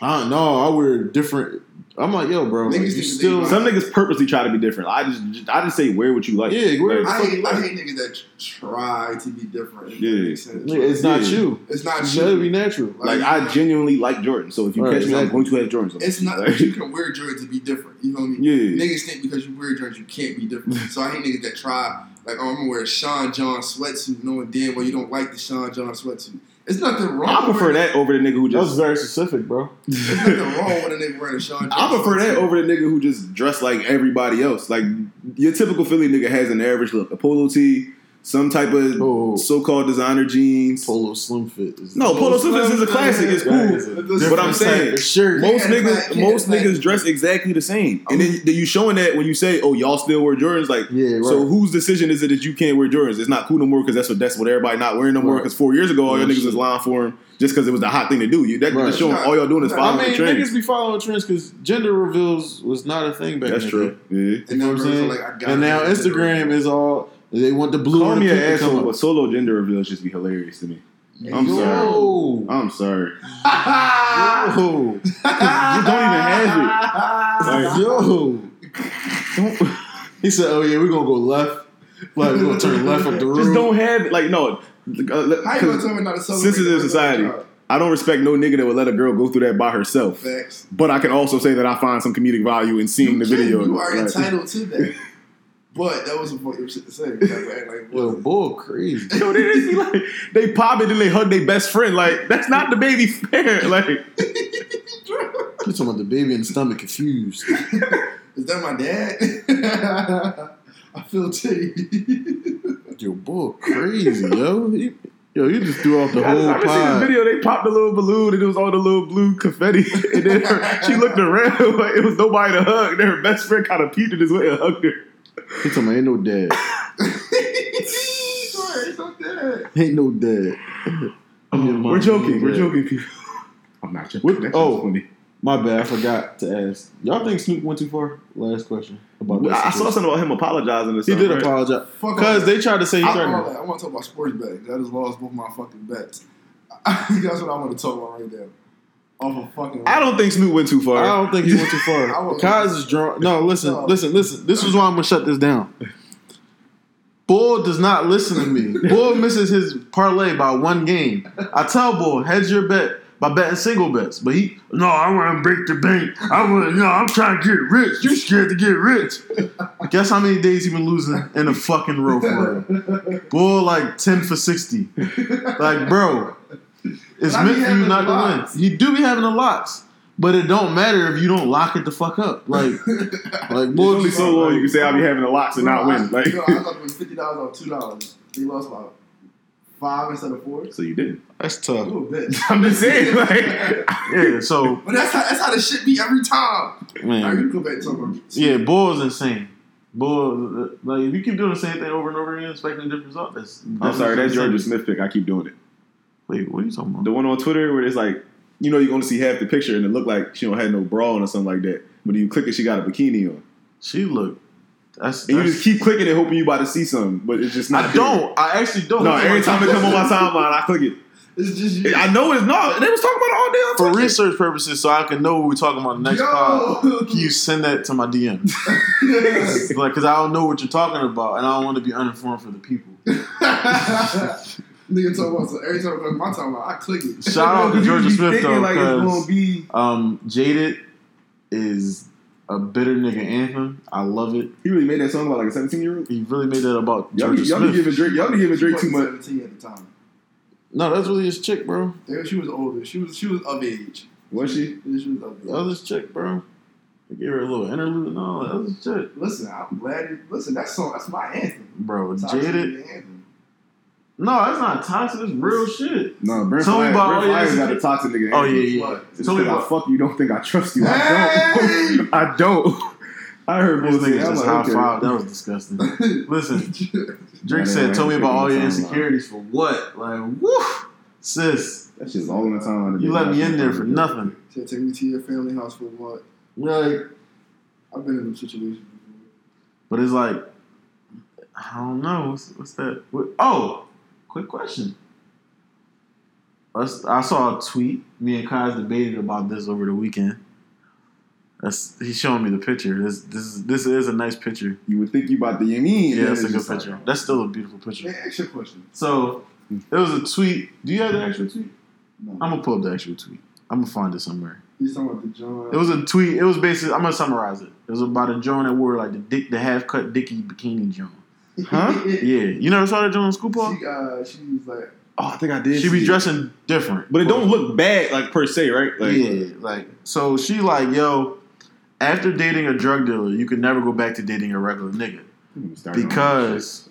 I don't know. I wear different. I'm like, yo, bro. Like, Niggas you still. they- Some niggas purposely try to be different. I just, I just say wear what you like. Yeah, wear Like, I hate, Like- I hate niggas that try to be different. Yeah. sense. It's not Yeah. you. It's not You you. gotta be natural. like I genuinely like Jordan. So if you Right, catch me, I'm going to have Jordans. on. It's not Like, you can wear Jordan to be different. You know what I mean? Yeah. Niggas think because you wear Jordans you can't be different. so I hate niggas that try like, oh, I'm gonna wear a Sean John sweatsuit, knowing damn well you don't like the Sean John sweatsuit. It's nothing wrong. I prefer with that over the nigga who That was just. very specific, bro. There's nothing wrong with a nigga wearing a Sean John. I prefer that sweatsuit. over the nigga who just dressed like everybody else. Like your typical Philly nigga has an average look: a polo tee, some type of Oh. so-called designer jeans. Polo Slim Fit. Is No, Polo Slim Fit is a classic. It's cool. is a But different I'm saying, of shirt. Most Yeah, niggas, like- yeah, most like- niggas dress exactly the same, and then, then you showing that when you say, "Oh, y'all still wear Jordans." Like, Yeah, right. so whose decision is it that you can't wear Jordans? It's not cool no more because that's what that's what everybody not wearing no more. Right. Because four years ago, all your niggas was lying for them just because it was the hot thing to do. You that Right. showing Nah, all y'all doing is nah, following I mean, the trend. niggas be following trends because gender reveals was not a thing back That's true. day. Yeah. You And know what I'm saying? like, I and now Instagram is all they want the blue Call and me an pink to come asshole, but solo gender reveals just be hilarious to me. I'm Yo. sorry. I'm sorry. Yo. Just don't even have it. Like, Yo. He said, "Oh yeah, we're gonna go left. Like we're gonna turn left up the road." just don't have it. Like no. uh, How you gonna 'cause tell me not to celebrate? sensitive the society. I don't respect no nigga that would let a girl go through that by herself. Facts. But I can also say that I find some comedic value in seeing You the can. video. You are Like, entitled to that. But that was a fucked up shit to say. Like, act like, Yo, bull crazy. Yo, they just be like, they pop it and they hug their best friend. Like, that's not the baby's parent. Like, You talking about the baby in the stomach confused? Is that my dad? I feel T. Yo, bull crazy, yo. He, yo, you just threw off the I, whole I seen the video. They popped a little balloon and it was all the little blue confetti. And then her, she looked around like it was nobody to hug. Then her best friend kind of peeked in his way and hugged her. He told me ain't no dad. Sorry, it's not that. Ain't no dad. I'm your mom, We're joking. We're joking, people. I'm not joking. What- That's oh. funny. My bad, I forgot to ask. Y'all think Snoop went too far? Last question about that. I saw something about him apologizing. Or He did right? apologize Fuck because they tried to say he I, tried. all. I want to talk about sports betting. That has lost both my fucking bets. That's what I want to talk about right now. Off of fucking. I don't think Snoop went too far. I don't think he went too far. won't- Kaz is drunk. No, listen, No. listen, listen. This is why I'm gonna shut this down. Bull does not listen to me. Bull misses his parlay by one game. I tell Bull, hedge your bet by betting single bets. But he, no, I want to break the bank. I want, no, I'm trying to get rich. You scared to get rich? Guess how many days he been losing in a fucking row for real? Bull like ten for sixty. Like, bro, it's But I be meant for you having not to win. You do be having the locks. but it don't matter if you don't lock it the fuck up. Like, like It's only so long you can say I'll be having the locks and not win. Like, Yo, I thought it was fifty dollars or two dollars. They lost about five instead of four. so you didn't. That's A tough. little bit. I'm just saying, like, Yeah. So But that's how that's how the shit be every time. All right, man, you go back to something. yeah, Bull is insane. Bull, uh, like if you keep doing the same thing over and over again, expecting a different result, that's. I'm sorry, that's Jorja insane. Smith pick. I keep doing it. Wait, what are you talking about? The one on Twitter where it's like, you know, you're going to see half the picture and it look like she don't have no bra on or something like that. But you click it, she got a bikini on. She looked. That's. And you just keep clicking it, hoping you about to see something, but it's just not. I there. don't. I actually don't. No, every time it come on my timeline, I click it. It's just you. I know it's not. They was talking about it all day on for Twitter. research purposes, so I can know what we're talking about in the next pod. Can you send that to my DM? like, because I don't know what you're talking about, and I don't want to be uninformed for the people. Nigga talk about so every time I go to my timeline, I click it. Shout out to You Jorja Smith though, like it's because gonna be. um, Jaded is a bitter nigga anthem. I love it. He really made that song about like a 17 year old. He really made that about Y'all, be- Jorja y'all be Smith. giving Drake. Y'all be giving She Drake too wasn't much. 17 at the time. no, that's really his chick, bro. Yeah, she was older. She was she was of age. Was she? Yeah, she was of age. That was his chick, bro. I gave her a little interlude and all. That was his chick, Listen, I'm glad. It, listen, that song that's my anthem. bro. It's Jaded. Actually the anthem. No, that's not toxic. It's real shit. No, Brent Tell me about Brent all your Flyers got a insecurities. toxic nigga. Oh yeah, yeah. What? Just Tell me I about fuck you, don't think I trust you. I Hey! don't. I don't. I heard this bullshit. nigga just like, high okay. five. That was disgusting. Listen, Drake said, ain't "Tell me about all your Freaking timeline. insecurities for what? Like, woo, sis, That shit's all in the time. you let me in there for nothing. Said, take me to your family house for what? Like, I've been in those situations before. but it's like, I don't know. What's, what's that? What, oh, quick question. I saw a tweet. Me and Kaz debated about this over the weekend. That's he's showing me the picture. This this is this is a nice picture. You would think you about the Yamin. Yeah, that's a good picture. That's still a beautiful picture. Man, ask your question. So it was a tweet. Do you have the actual tweet? No. I'm gonna pull up the actual tweet. I'm gonna find it somewhere. He's talking about the John. It was a tweet. It was basically. I'm gonna summarize it. It was about a Joan that wore like the dick, the half cut Dickie bikini Joan. Huh? Yeah, you never saw that Joan in school, Paul? She, uh, she was like, Oh, I think I did. She be see it. dressing different, but it don't look bad, like per se, right? Like, yeah, like so. She like, yo, after dating a drug dealer, you can never go back to dating a regular nigga. Because-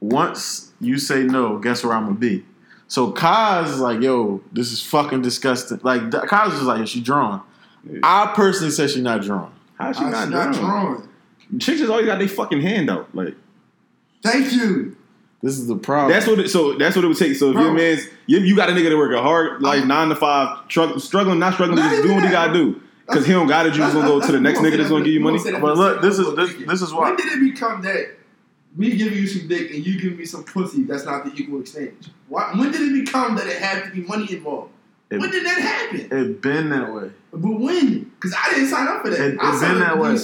Once you say no, guess where I'm gonna be. So Kaz is like, yo, this is fucking disgusting. Like Kaz is like, she drawn. Yeah. I personally said she's not drawn. how she "Ah, not, she not drawn? drawing. Chicks just always got their fucking hand out. Like Thank you. This is the problem. that's what. It, so that's what it would take. So if Bro. your man's, you, you got a nigga that working hard, like nine to five, strugg- struggling, not struggling, Not just doing what he gotta do. Because he don't got it, you just gonna go to the next nigga that's gonna give you money. But look, this is- this- this is why- When did it become that me giving you some dick and you giving me some pussy that's not the equal exchange? Why, when did it become that it had to be money involved? It- when did that happen? it been that way. But when? Because I didn't sign up for that. It- it I been that way.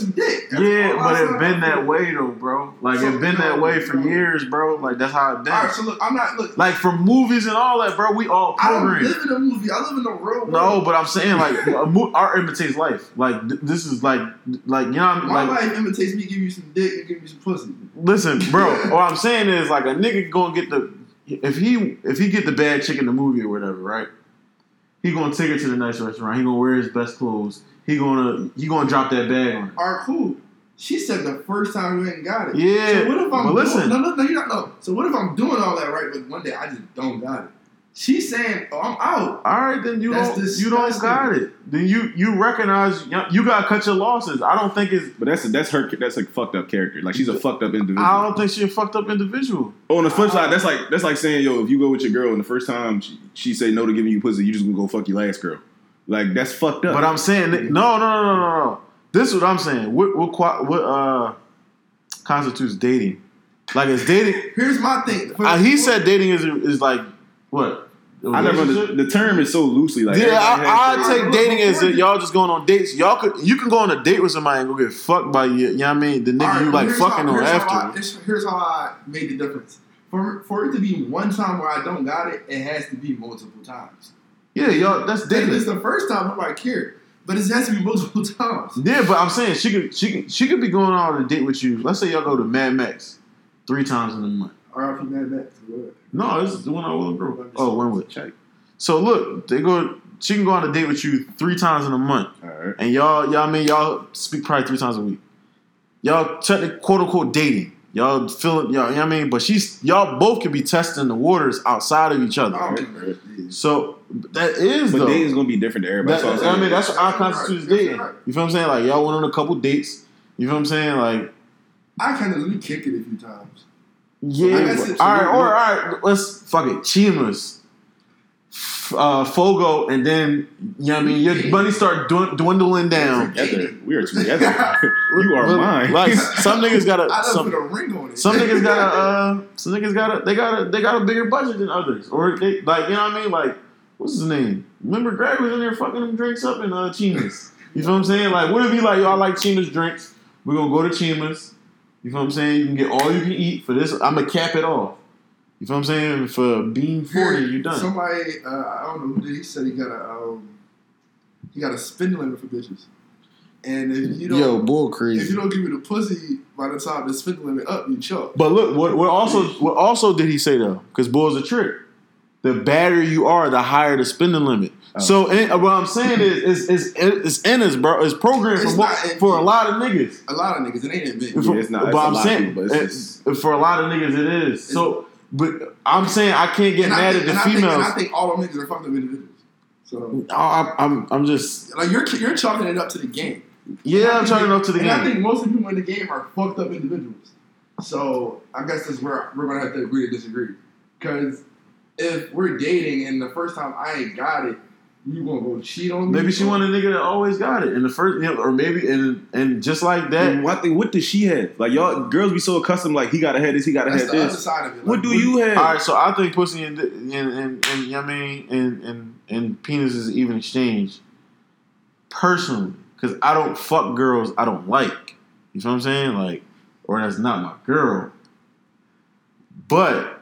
Yeah, but it been for. that way though, bro. Like So, it been that way for no. years, bro. Like that's how it been. All right, so look, I'm not look. Like from movies and all that, bro. We all I don't live in a movie. I live in the real world. No, but I'm saying like a mo- art imitates life. Like th- this is like like you know what I mean? my like life imitates me Give you some dick and give you some pussy. listen, bro. what I'm saying is like a nigga gonna get the if he if he get the bad chick in the movie or whatever, right? He gonna take her to the nice restaurant. He gonna wear his best clothes. He gonna he gonna drop that bag on her. All right, cool. She said the first time you ain't got it. Yeah, So what if I'm but listen. doing, no, no, no, you're not. No. So what if I'm doing all that right, but one day I just don't got it? She's saying, "Oh, I'm out." All right, then you That's don't you don't got it. Then you you recognize you, you got to cut your losses. I don't think it's. But that's that's her. That's a fucked up character. Like she's a fucked up individual. I don't think she's a fucked up individual. Oh, on the flip side, that's like that's like saying, yo, if you go with your girl and the first time she, she say no to giving you pussy, you just gonna go fuck your last girl. Like that's fucked up. But I'm saying no, no, no, no, no, no. This is what I'm saying. What what what uh constitutes dating? Like is dating? Here's my thing. Uh, he said dating is is like what? A I never. Under, the term is so loosely like. Yeah, I, I take dating as that y'all just going on dates. Y'all could you can go on a date with somebody and go get fucked by you. You know what I mean? The nigga All right, you like fucking how, on here's How I, after. here's, here's how I made the difference. For for it to be one time where I don't got it, it has to be multiple times. Yeah, y'all. That's If it's the first time, nobody care. But it has to be multiple times. Yeah, but I'm saying she could she could she could be going on a date with you. Let's say y'all go to Mad Max three times in a month. R.I.P. Mad Max. what? No, this is the one I will grow. Oh, with. Check. So look, they go. She can go on a date with you three times in a month, All right. and y'all, y'all I mean y'all speak probably three times a week. Y'all technically quote unquote dating. Y'all feeling, y'all, you know what I mean? But she's y'all both could be testing the waters outside of each other. don't think that is. So that is But though. dating is gonna be different to everybody. That- That's all I'm I mean, that's what I constitute as dating. You feel what I'm saying? Like y'all went on a couple dates. You feel what I'm saying? Like I kind of we kicked it a few times. Yeah. Like I said, all right, so or all right. Let's fuck it. Chimas. Uh, Fogo, and then you know what I mean. Your money start dwindling down. together. We are together. you are mine. Like some niggas got I a some, put a ring on it. some niggas got a uh, some niggas got a they got a they got a bigger budget than others, or they like you know what I mean. Like what's his name? Remember Greg was in there fucking them drinks up in uh, Chimas. You feel what I'm saying? Like what if you like yo I like Chimas drinks? We're gonna go to Chimas. You feel what I'm saying? You can get all you can eat for this. I'm gonna cap it off. You feel what I'm saying? For bean forty, you done. Somebody, uh, I don't know who did. He said he got a um, he got a spin limit for bitches, and if you don't, Yo, bull crazy. if you don't give me the pussy by the time the spin limit up, you choke. But look, what, what also what also did he say though? Because bull's a trick. The badder you are, the higher the spending limit. Oh. So and, uh, what I'm saying is, is, is it's in us, bro. It's programmed It's for, not mo- in- for a lot of niggas. A lot of niggas, it ain't admit. For- it's not- but it's a I'm lot of saying people, but it's it- for a lot of niggas it is. So, but I'm saying I can't get mad think- at the and I think- and females. I think all them niggas are fucked up individuals. So I, I'm I'm just like you're you're chalking it up to the game. yeah. I'm trying to know to the and I think most of the people in the game are fucked up individuals. So I guess that's where we're gonna have to agree to disagree. Because if we're dating and the first time I ain't got it, you gonna go cheat on me? Maybe she want a nigga that always got it in the first, you know, or maybe and and just like that. And what, what does she have? Like y'all girls be so accustomed. Like he gotta have this. He gotta That's have the other this. side of it. What do we- you have? All right, so I think pussy and and and, and you know what I mean and and and penis is even exchange. Personally, because I don't fuck girls I don't like. You feel what I'm saying? Like, or that's not my girl. But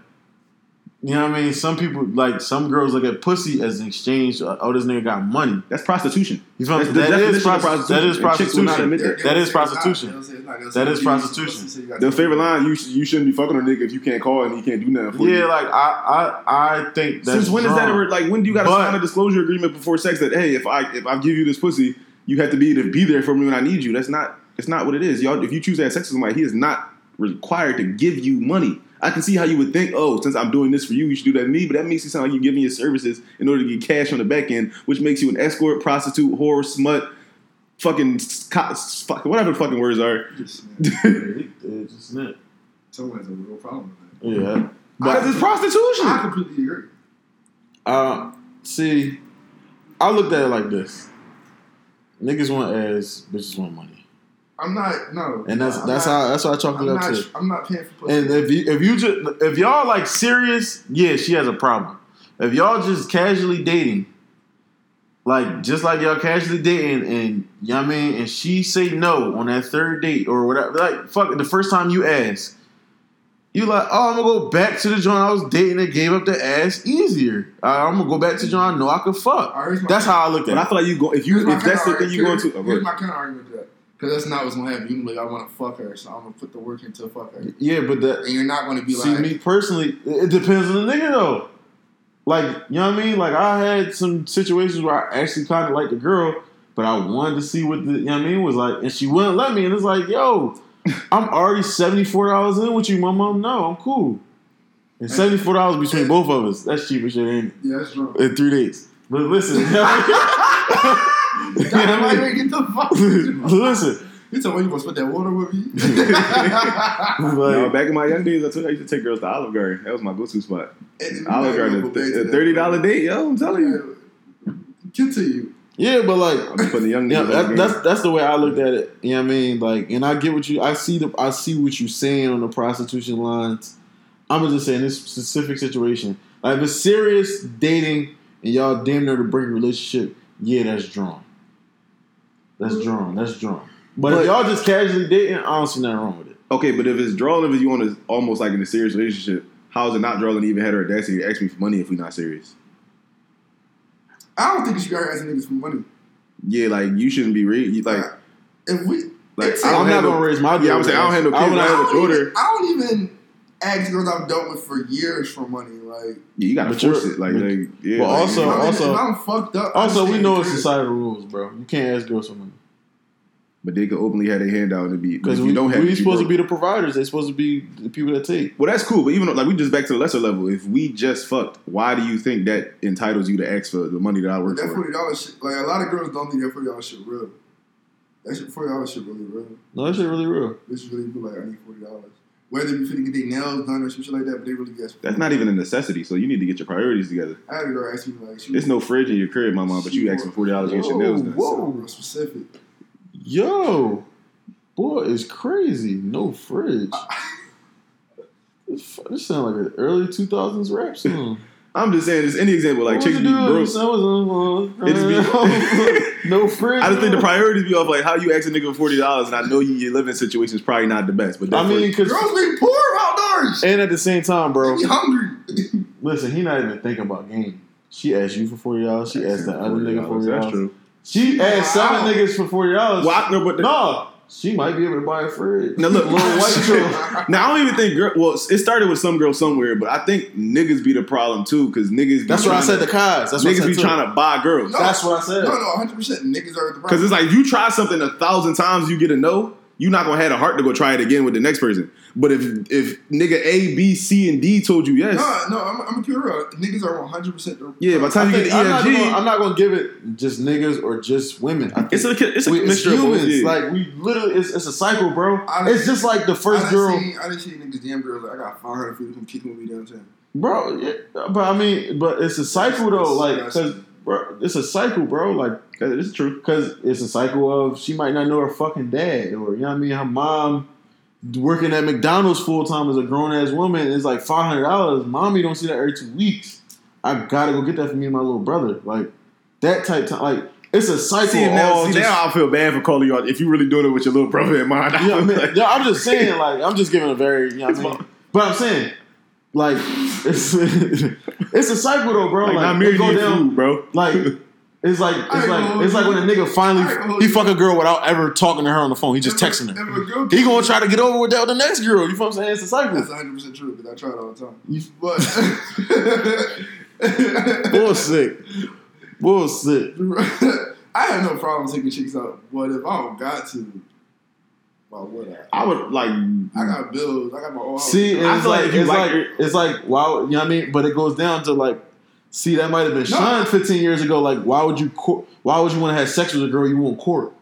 you know what I mean. Some people like some girls look at pussy as an exchange. uh, Oh, this nigga got money. That's prostitution. You feel me? That's the That is, definition of that is prostitution. And chicks will not prostitution. admit that. That they'll is say it's not. prostitution. They'll say it's not. They'll That say is you use prostitution. pussy, so you got The favorite line: you sh- you shouldn't be fucking a nigga if you can't call and he can't do nothing for you. Yeah, like I I I think that's Since when is that wrong. ever like when do you got to sign a disclosure agreement before sex that hey if I if I give you this pussy you have to be to be there for me when I need you. That's not it's not what it is. Y'all if you choose to have sex with somebody, he is not required to give you money. I can see how you would think, oh, since I'm doing this for you, you should do that to me. But that makes it sound like you're giving your services in order to get cash on the back end, which makes you an escort, prostitute, whore, smut, fucking, co- fuck, whatever the fucking words are. It's just not- Someone has a real problem with that. Yeah. Because it's prostitution. I completely agree. Uh, see, I looked at it like this: niggas want ass, bitches want money, I'm not no, and that's I'm that's not, how that's why I chalked I'm it up not. to. I'm not paying for pussy. And if you if you just if y'all like serious, yeah, she has a problem. If y'all just casually dating, like just like y'all casually dating, and you know what I mean, and she say no on that third date or whatever, like fuck the first time you ask, you like, oh, I'm gonna go back to the joint I was dating that gave up the ass easier. Uh, I'm gonna go back to the joint I know I could fuck. All right, That's how I looked But I at it. feel like you go if you if that's the thing you going to. argument. oh, Here's go my counter argument to that. Because that's not what's gonna happen. You like, I want to fuck her, so I'm gonna put the work into fuck her. Yeah, but that And you're not gonna be See, like, me personally, it depends on the nigga though. Like, you know what I mean? Like, I had some situations where I actually kind of liked the girl, but I wanted to see what the you know what I mean was like, and she wouldn't let me. And it's like, yo, I'm already seventy four dollars in with you, my mom. No, I'm cool. And seventy four dollars between both of us. That's cheap as shit, ain't it? Yeah, that's true. In three days. But listen, you know what I mean? You know what I mean? Get the fuck. listen, You told me you gonna split that water with me? No, like, back in my young days, I told you I used to take girls to Olive Garden. That was my go-to spot. And Olive Garden, we're a go back to that. thirty dollar date, yo. I'm telling you. Get to you. yeah, but like, I'm just putting the young Yeah, that, on the that's that's the way I looked at it. You know what I mean? Like, and I get what you. I see the. I see what you're saying on the prostitution lines. I'm just saying this specific situation. Like, if it's serious dating and y'all damn near to break a relationship, yeah, that's drawn. That's mm-hmm. drawn. That's drawn. But, But- if y'all just casually dating, I don't see nothing wrong with it. Okay, but if it's drawing, if you want to almost like in a serious relationship, how is it not drawing to even had her audacity to ask me for money if we not serious? I don't think you should be out asking niggas for money. Yeah, like you shouldn't be re- you, like If we, like I don't I'm not gonna raise my. Yeah, I'm saying I don't have no I kids. would I not- have a don't daughter. even, I don't even ask girls I've dealt with for years for money. Like, Yeah, you gotta But force you're- it. Like, like yeah. but like, also- if also- if I'm fucked up. Also, we know it's the crib. societal rules, bro. You can't ask girls for money but they could openly have their hand out and be because if we you don't have we it, you supposed to be the providers. They're supposed to be the people that take. Well, that's cool, but even though, like we just back to the lesser level. If we just fucked, why do you think that entitles you to ask for the money that I work That for? forty dollars shit. Like a lot of girls don't think that forty dollars shit real. That shit forty dollars shit really real. No, that shit really real. They should really be like, I need forty dollars. Whether you're finna get their nails done or some shit like that, but they really guess. That's not even a necessity. So you need to get your priorities together. I had a girl ask me like, she There's no fridge in your crib, my mom, but you asked for forty dollars to get your nails done. Whoa. real specific. Yo, boy, it's crazy. No fridge. This, this sound like an early 2000s rap song. I'm just saying, just any example, like What chicks you be do? broke. It's be- no fridge. I just think the priorities be off like how you ask a nigga for forty dollars, and I know you, your living situation is probably not the best. But I mean, because Girls be poor outdoors. and at the same time, bro. They be hungry. Listen, he not even thinking about game. She asked you for forty dollars. She asked the other nigga for forty That's dollars. true. She asked seven Wow. niggas for forty dollars. Well, I, no, but the, No, she might be able to buy a fridge. Now look, little white truck. Now I don't even think girl. Well, it started with some girl somewhere, but I think niggas be the problem too because niggas. Be That's what I said to to, Kaz. That's what I niggas said be too. trying to buy girls. No. That's what I said. No, no, 100 percent niggas are the problem. Because it's like you try something a thousand times, you get a no. You're not gonna have the heart to go try it again with the next person. But if if nigga A, B, C, and D told you yes, no, no, I'm, I'm gonna keep it real. Niggas are 100 percent yeah. By the I time you get the I'm, not gonna, I'm not gonna give it just niggas or just women. I think it's a it's a we- it's mixture of humans. yeah. Like we literally, it's, it's a cycle, bro. I- it's just like the first done girl, Seen, I didn't see niggas damn girls like I got 500 for you to come kick with me downtown. bro. Yeah, but I mean, but it's a cycle though. Like, cause bro, it's a cycle, bro. Like, That is true. cause it's a cycle of she might not know her fucking dad, or you know what I mean. Her mom working at McDonald's full time as a grown ass woman is like five hundred dollars. Mommy don't see that every two weeks. I gotta go get that for me and my little brother. Like that type time. Like it's a cycle. See, now, see just- now I feel bad for calling you out if you really doing it with your little brother in mind. yeah, I mean, yeah, I'm just saying, like, I'm just giving a very, you know what I mean? But I'm saying, like, it's it's a cycle though, bro. like, Like, not go down, food, bro. like, it's like it's like it's like when a nigga finally he fuck a girl without ever talking to her on the phone. He just texting her. if a girl He gonna try to get over with that with the next girl. You feel what I'm saying? It's a cycle. That's 100 percent true because I try it all the time. You But bullshit, bullshit. I have no problem taking chicks out, but if I don't got to, why would I? I would like. I got bills. I got my own house. See, and I it's feel like like, it's like like it's like why would- you know what I mean? But it goes down to like, see, that might have been No. Sean 15 years ago. Like, why would you court? Why would you want to have sex with a girl you won't court?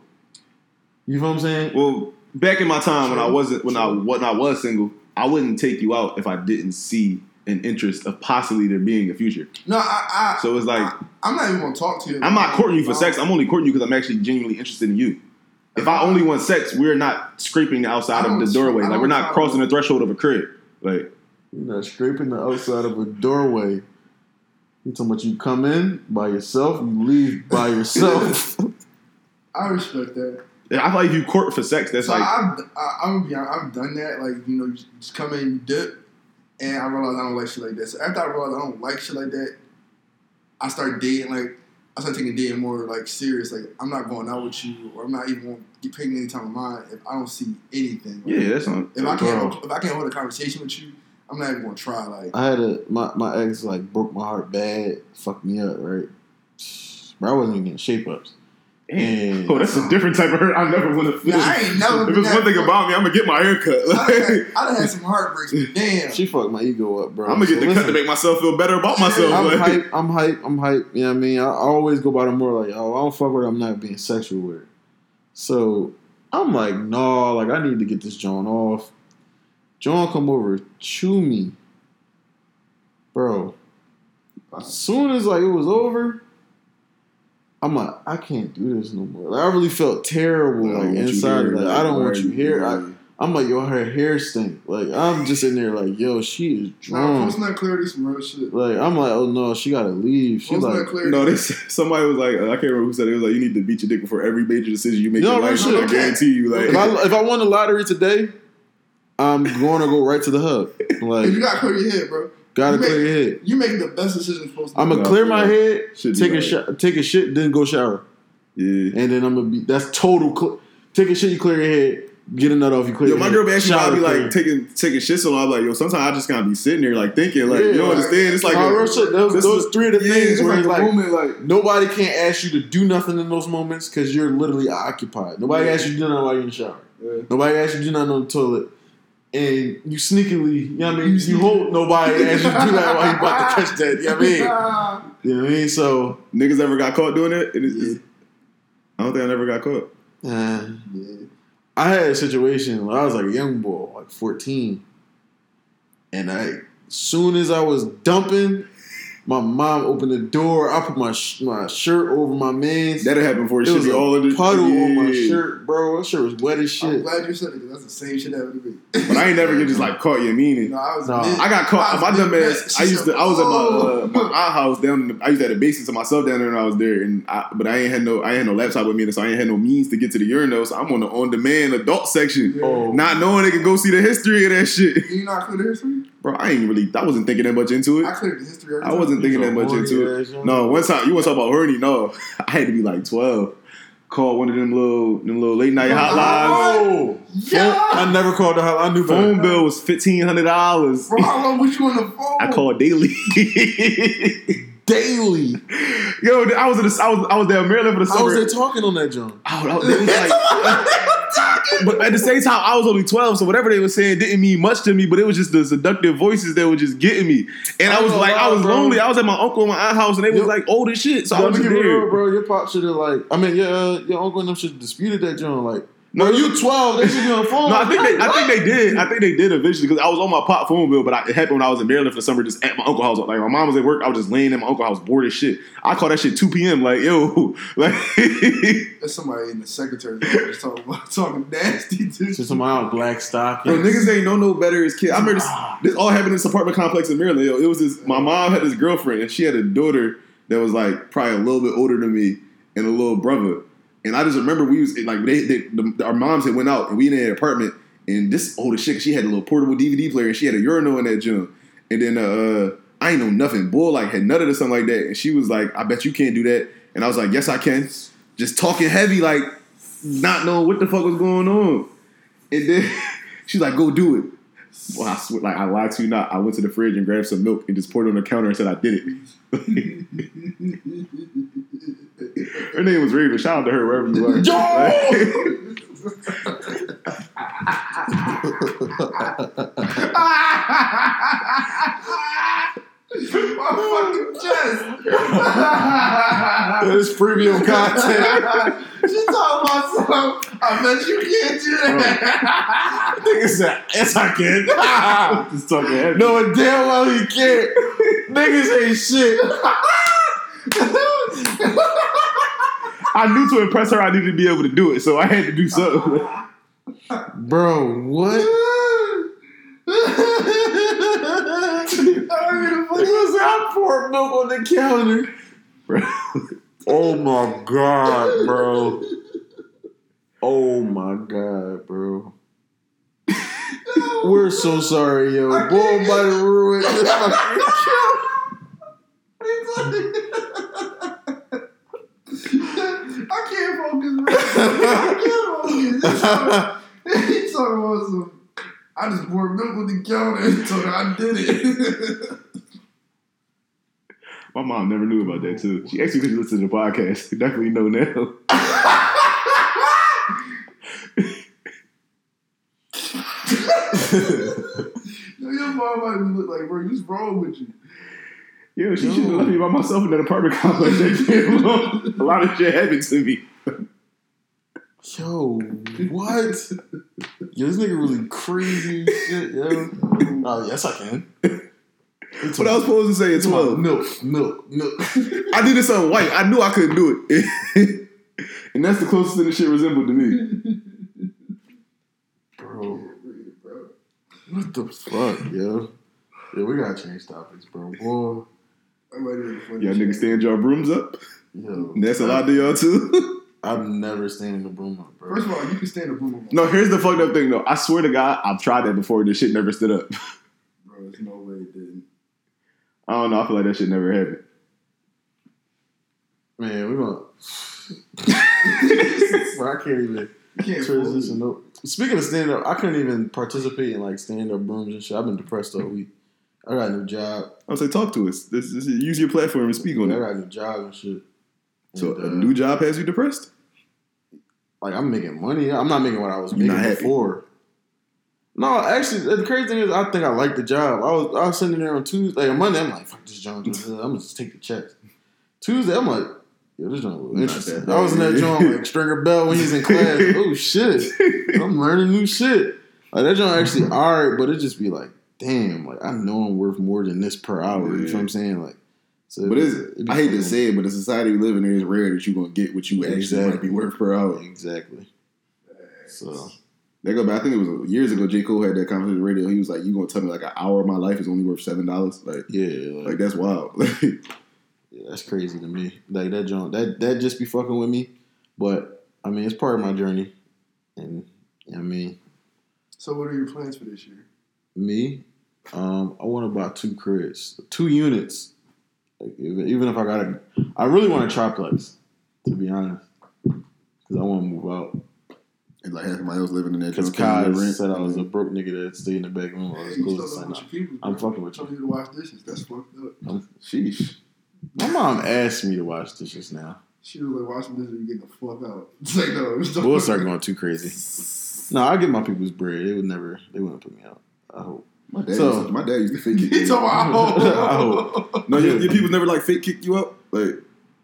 You know what I'm saying? Well, back in my time when I wasn't when I True. when I was single, I wouldn't take you out if I didn't see an interest of possibly there being a future. no, I, I, So it's like I, am not even gonna talk to you. I'm not courting you for sex. I'm only courting you because I'm actually genuinely interested in you. If I only want sex, we're not scraping the outside of the doorway. Like we're don't crossing the threshold of a crib. Like You're not scraping the outside of a doorway. You talking about you come in by yourself, you leave by yourself. I respect that. I feel like if you court for sex, that's So like I've, I, I'm gonna be honest, I've done that. Like you know, you just come in, you dip, and I realize I don't like shit like that. So after I realize I don't like shit like that, I start dating. Like I start taking dating more like serious. Like I'm not going out with you, or I'm not even going to get paying any time of mine if I don't see anything. Like, yeah, that's not. If I can't, Bro. if I can't hold a conversation with you, I'm not even gonna try. Like I had a my, my ex like broke my heart bad, fucked me up, right? Bro, I wasn't even getting shape ups. And Oh, that's a different type of hurt. I never want to feel. I ain't never If been it's one that thing about me, I'm gonna get my hair cut. I'd Like, have, had, I'd have had some heartbreaks, but damn. she fucked my ego up, bro. I'm gonna get So the cut to make myself feel better about myself. I'm like. hype. I'm hype. I'm hype. You know what I mean? I, I always go by the more like, oh, I don't fuck with her. I'm not being sexual with her. So I'm like, no, like I need to get this joint off. John come over, chew me, bro. As soon as like it was over, I'm like, I can't do this no more. Like I really felt terrible, like inside. here, Like like, I don't want you you here. here? I, I'm like, yo, her hair stink. Like I'm just in there, like, yo, she is Nah, drunk. post nut clarity, some real shit. Like I'm like, oh no, she gotta leave. She like, nut clarity. No, this somebody was like, I can't remember who said it. It was like, you need to beat your dick before every major decision you make No, in your life. shit. I guarantee you, like, if I if I won the lottery today, I'm going to go right to the hub. Hey, Like, you gotta clear your head, bro. gotta you make- clear your head. You make the best decisions post I'm gonna clear my head, Should take a like- shot, take a shit, then go shower, yeah. and then I'm gonna be. That's total. Cl- take a shit, you clear your head, get a nut off, you clear. Yo, your my head, girl be asking me, I shower, be clear. like taking taking shit, so I'm like, yo, sometimes I just gotta be sitting there like thinking, like, you don't Yeah. understand? It's like, a- real shit. Those, this those is- three of the yeah, things it's where like like moment, like, nobody can't ask you to do nothing in those moments because you're literally occupied. Nobody Yeah. asks you to do nothing while you're in the shower. Yeah. Nobody asks you to do nothing on the toilet. And you sneakily, you know what I mean? You You, hope nobody as you do that while you about to catch that. You know what I mean? You know what I mean? So, niggas ever got caught doing it? It is- it's- I don't think I never got caught. uh, I had a situation when I was like a young boy, like 14. And I, soon as I was dumping, my mom opened the door. I put my sh- my shirt over my man's. That'll happen before it, It should was be a all in the puddle on my shirt, bro. That shirt was wet as I'm shit. glad you said it. 'cause That's the same shit that happened to me. But I ain't never get just like caught you meaning. No, I was. Nah. mid- I got caught. was My dumb ass. I used to. I was at my uh, my house down. In the, I used to have a basement to myself down there when I was there, and I, but I ain't had no. I ain't had no laptop with me, and so I ain't had no means to get to the urinal. So I'm on the on demand adult section, Yeah. Oh. not knowing they can go see the history of that shit. You not clear the history? Bro, I ain't really. I wasn't thinking that much into it. I it. cleared the history. every I wasn't thinking that much into it. young No, man. one time you want to talk about horny? No, I had to be like twelve. Called one of them little them little late night oh, hotlines. Oh, oh. Yeah. I never called the hotline. I knew Phone better. bill was fifteen hundred dollars. Bro, how long was you on the phone? I called daily. daily. Yo, I was in the, I was I was there in Maryland for the How summer. was they talking on that joint? Oh, that- they was like, but at the same time, I was only twelve, so whatever they were saying didn't mean much to me. But it was just the seductive voices that were just getting me, and I, was like, gonna I was bro. lonely. I was at my uncle and my aunt house, and they was like old as shit. So I was there. real, bro. Your pop should have like. I mean, your uh, your uncle and them should have disputed that joint. Like, No, no, you twelve. They should be on the phone. No, I think they, I think they did. I think they did eventually because I was on my pop phone bill, but I, it happened when I was in Maryland for the summer, just at my uncle house. Like my mom was at work, I was just laying in my uncle's house, bored as shit. I called that shit two p.m. Like yo, like There's somebody in the secretary's office talking about talking nasty to To somebody out black stock. Bro, niggas ain't know no better as kids. I remember this, ah. this all happened in this apartment complex in Maryland. Yo, it was this. My mom had this girlfriend, and she had a daughter that was like probably a little bit older than me, and a little brother. And I just remember we was like they, they the, our moms had went out, and we in an apartment. And this older shit, she had a little portable DVD player, and she had a urinal in that gym. And then uh, I ain't know nothing. Bull like had nutted or something like that, and she was like, "I bet you can't do that." And I was like, "Yes, I can." Just talking heavy, like not knowing what the fuck was going on. And then she's like, "Go do it." Well, I swear, like I lied to you not. I went to the fridge and grabbed some milk and just poured it on the counter and said I did it. her name was Raven. Shout out to her wherever you are. My fucking chest. This premium content. she talking about something. I bet you can't do that. Nigga said, yes, I can. just talking heavy. Knowing damn well he can't. Niggas ain't shit. I knew to impress her, I needed to be able to do it, so I had to do something. Bro, what? Nigga said, I poured milk on the counter. Bro. Oh my god, bro. Oh my god, bro. We're so sorry, yo. Boy might have ruined this fucking I can't focus, man. I can't focus. He's talking about some. I just poured milk with the counter and told her I did it. My mom never knew about that too. She actually could to the podcast. Definitely know now. Yo, your mom might look like, bro, what's wrong with you? Yo, she should have left me by myself in that apartment complex. A lot of shit happened to me. Yo, what? Yo, this nigga really crazy shit, yo. Oh, yes, I can. It's What I was supposed to say at It's about 12. milk, milk, milk. I did this on white. I knew I couldn't do it. and that's the closest thing the shit resembled to me. Bro, what the fuck, yo? Yeah, we gotta change topics, bro. Boy, I'm ready to finish. Y'all niggas stand your brooms up. yo, that's a lot to y'all too. I've never standing the broom up, bro. First of all, you can stand a broom on no, here's the fucked up thing though. I swear to God, I've tried that before. This shit never stood up. Bro, there's no way it didn't. I don't know. I feel like that shit never happened. Man, we gonna. bro, I can't even can't transition up. Speaking of stand up, I couldn't even participate in like stand up brooms and shit. I've been depressed all week. I got a new job. I was like, talk to us. This, this use your platform and speak I on it. got a new job and shit. So And, a uh, new job has you depressed? like I'm making money. I'm not making what I was You're making not happy? before. No, actually, the crazy thing is, I think I like the job. I was I was sitting there on Tuesday, like on Monday. I'm like, fuck this job. I'm gonna just take the checks. Tuesday, I'm like, yo, this job was Not interesting. that I was in that joint like Stringer Bell when he's in class. oh shit, I'm learning new shit. Like that joint actually alright, but it just be like, damn, like I know I'm worth more than this per hour. You know what I'm saying? Like, so But it's, it I hate to say it, but the society we live in is rare that you're gonna get what you actually Exactly. might be worth per hour. exactly. So They go back. I think it was years ago. J Cole had that conversation on the radio. He was like, "You gonna tell me like an hour of my life is only worth seven dollars? Like, yeah, like, like that's wild." Yeah, that's crazy to me. Like that joint, that that just be fucking with me. But I mean, it's part of my journey, and I mean, So, what are your plans for this year? me, um, I want to buy two cribs, two units. Like even, even if I got to, I really want a triplex, to be honest, because I want to move out. and like have somebody else living in that. Because Kai rent. said I was a broke nigga that stayed in the back room. I was you close still to live sign with up. your people, I'm fucking with you. Told you to wash dishes. That's fucked up. Sheesh. My mom asked me to wash dishes now. She was like, washing dishes and getting the fuck out. It's like, no. It's We'll start going too crazy. No, I get my people's bread. They would never, they wouldn't put me out. I hope. My dad, So- used to, my dad used to fake kick He told me, I oh. No, your, your people never like fake kick you up? Like,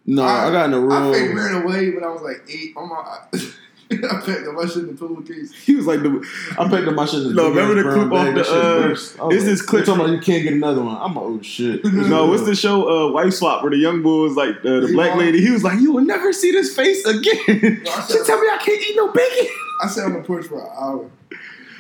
No, I, got in a I fake room. ran away when I was like eight. On my, I packed up my shit in the pillowcase. he was like the. I packed up my shit in the No, big remember the clip off the, That uh, burst. I this like, clip they talking about you can't get another one. I'm like, oh shit. No, what's the show? Uh, Wife Swap, where the young boy was like uh, the Hey, black Mom. lady. He was like, "You will never see this face again." No, I she said- tell me I can't eat no bacon. I sat on the porch for an hour.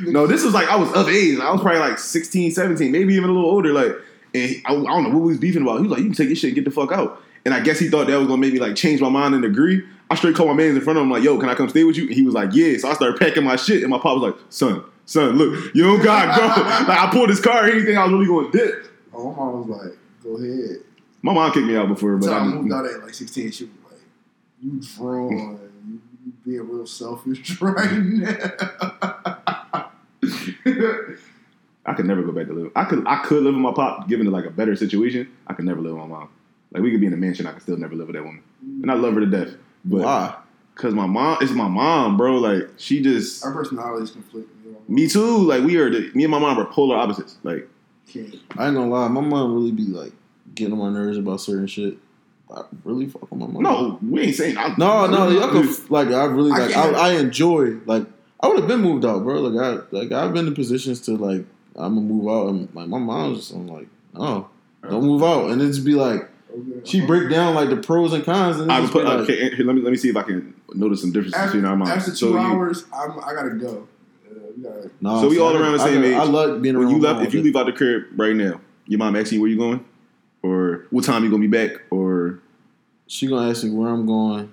No, this was like I was of age. I was probably like 16, 17, maybe even a little older. Like, and I, I don't know what we was beefing about. He was like, "You can take your shit and get the fuck out." And I guess he thought that was gonna make me like change my mind and agree. I straight called my man in front of him like, "Yo, can I come stay with you?" And he was like, "Yeah." So I started packing my shit, and my pop was like, "Son, son, look, you don't got to go." like I pulled his car. Think I was really going to dip. Oh, my mom was like, go ahead. My mom kicked me out before, but So I I moved out at like 16. She was like, you drawn. You, you being real selfish right now. I could never go back to live. I could I could live with my pop, given it like a better situation. I could never live with my mom. Like we could be in a mansion, I could still never live with that woman, and I love her to death. But Why? cause my mom, it's my mom, bro. Like she just Our personalities conflict. Me too. Like we are, the, me and my mom are polar opposites. Like Can't. I ain't gonna lie. My mom really be like getting on my nerves about certain shit. I really fuck with my mom. no, we ain't saying. I, No, no, y'all can, like I really like I, can't- I enjoy like I would have been moved out, bro. Like I like I've been in positions to like I'm gonna move out and like my mom's just I'm like, oh, don't move out, and it just be like she break down like the pros and cons, and I would put. like, okay, here, let me let me see if I can notice some differences After, between our moms. after two so you, hours, I'm, I gotta go. Uh, we gotta, no, So we see, all I- around the same I, age. I love being when around you left, if you leave out the crib right now, your mom asking you where you going, or what time you gonna be back, or she gonna ask me where I'm going,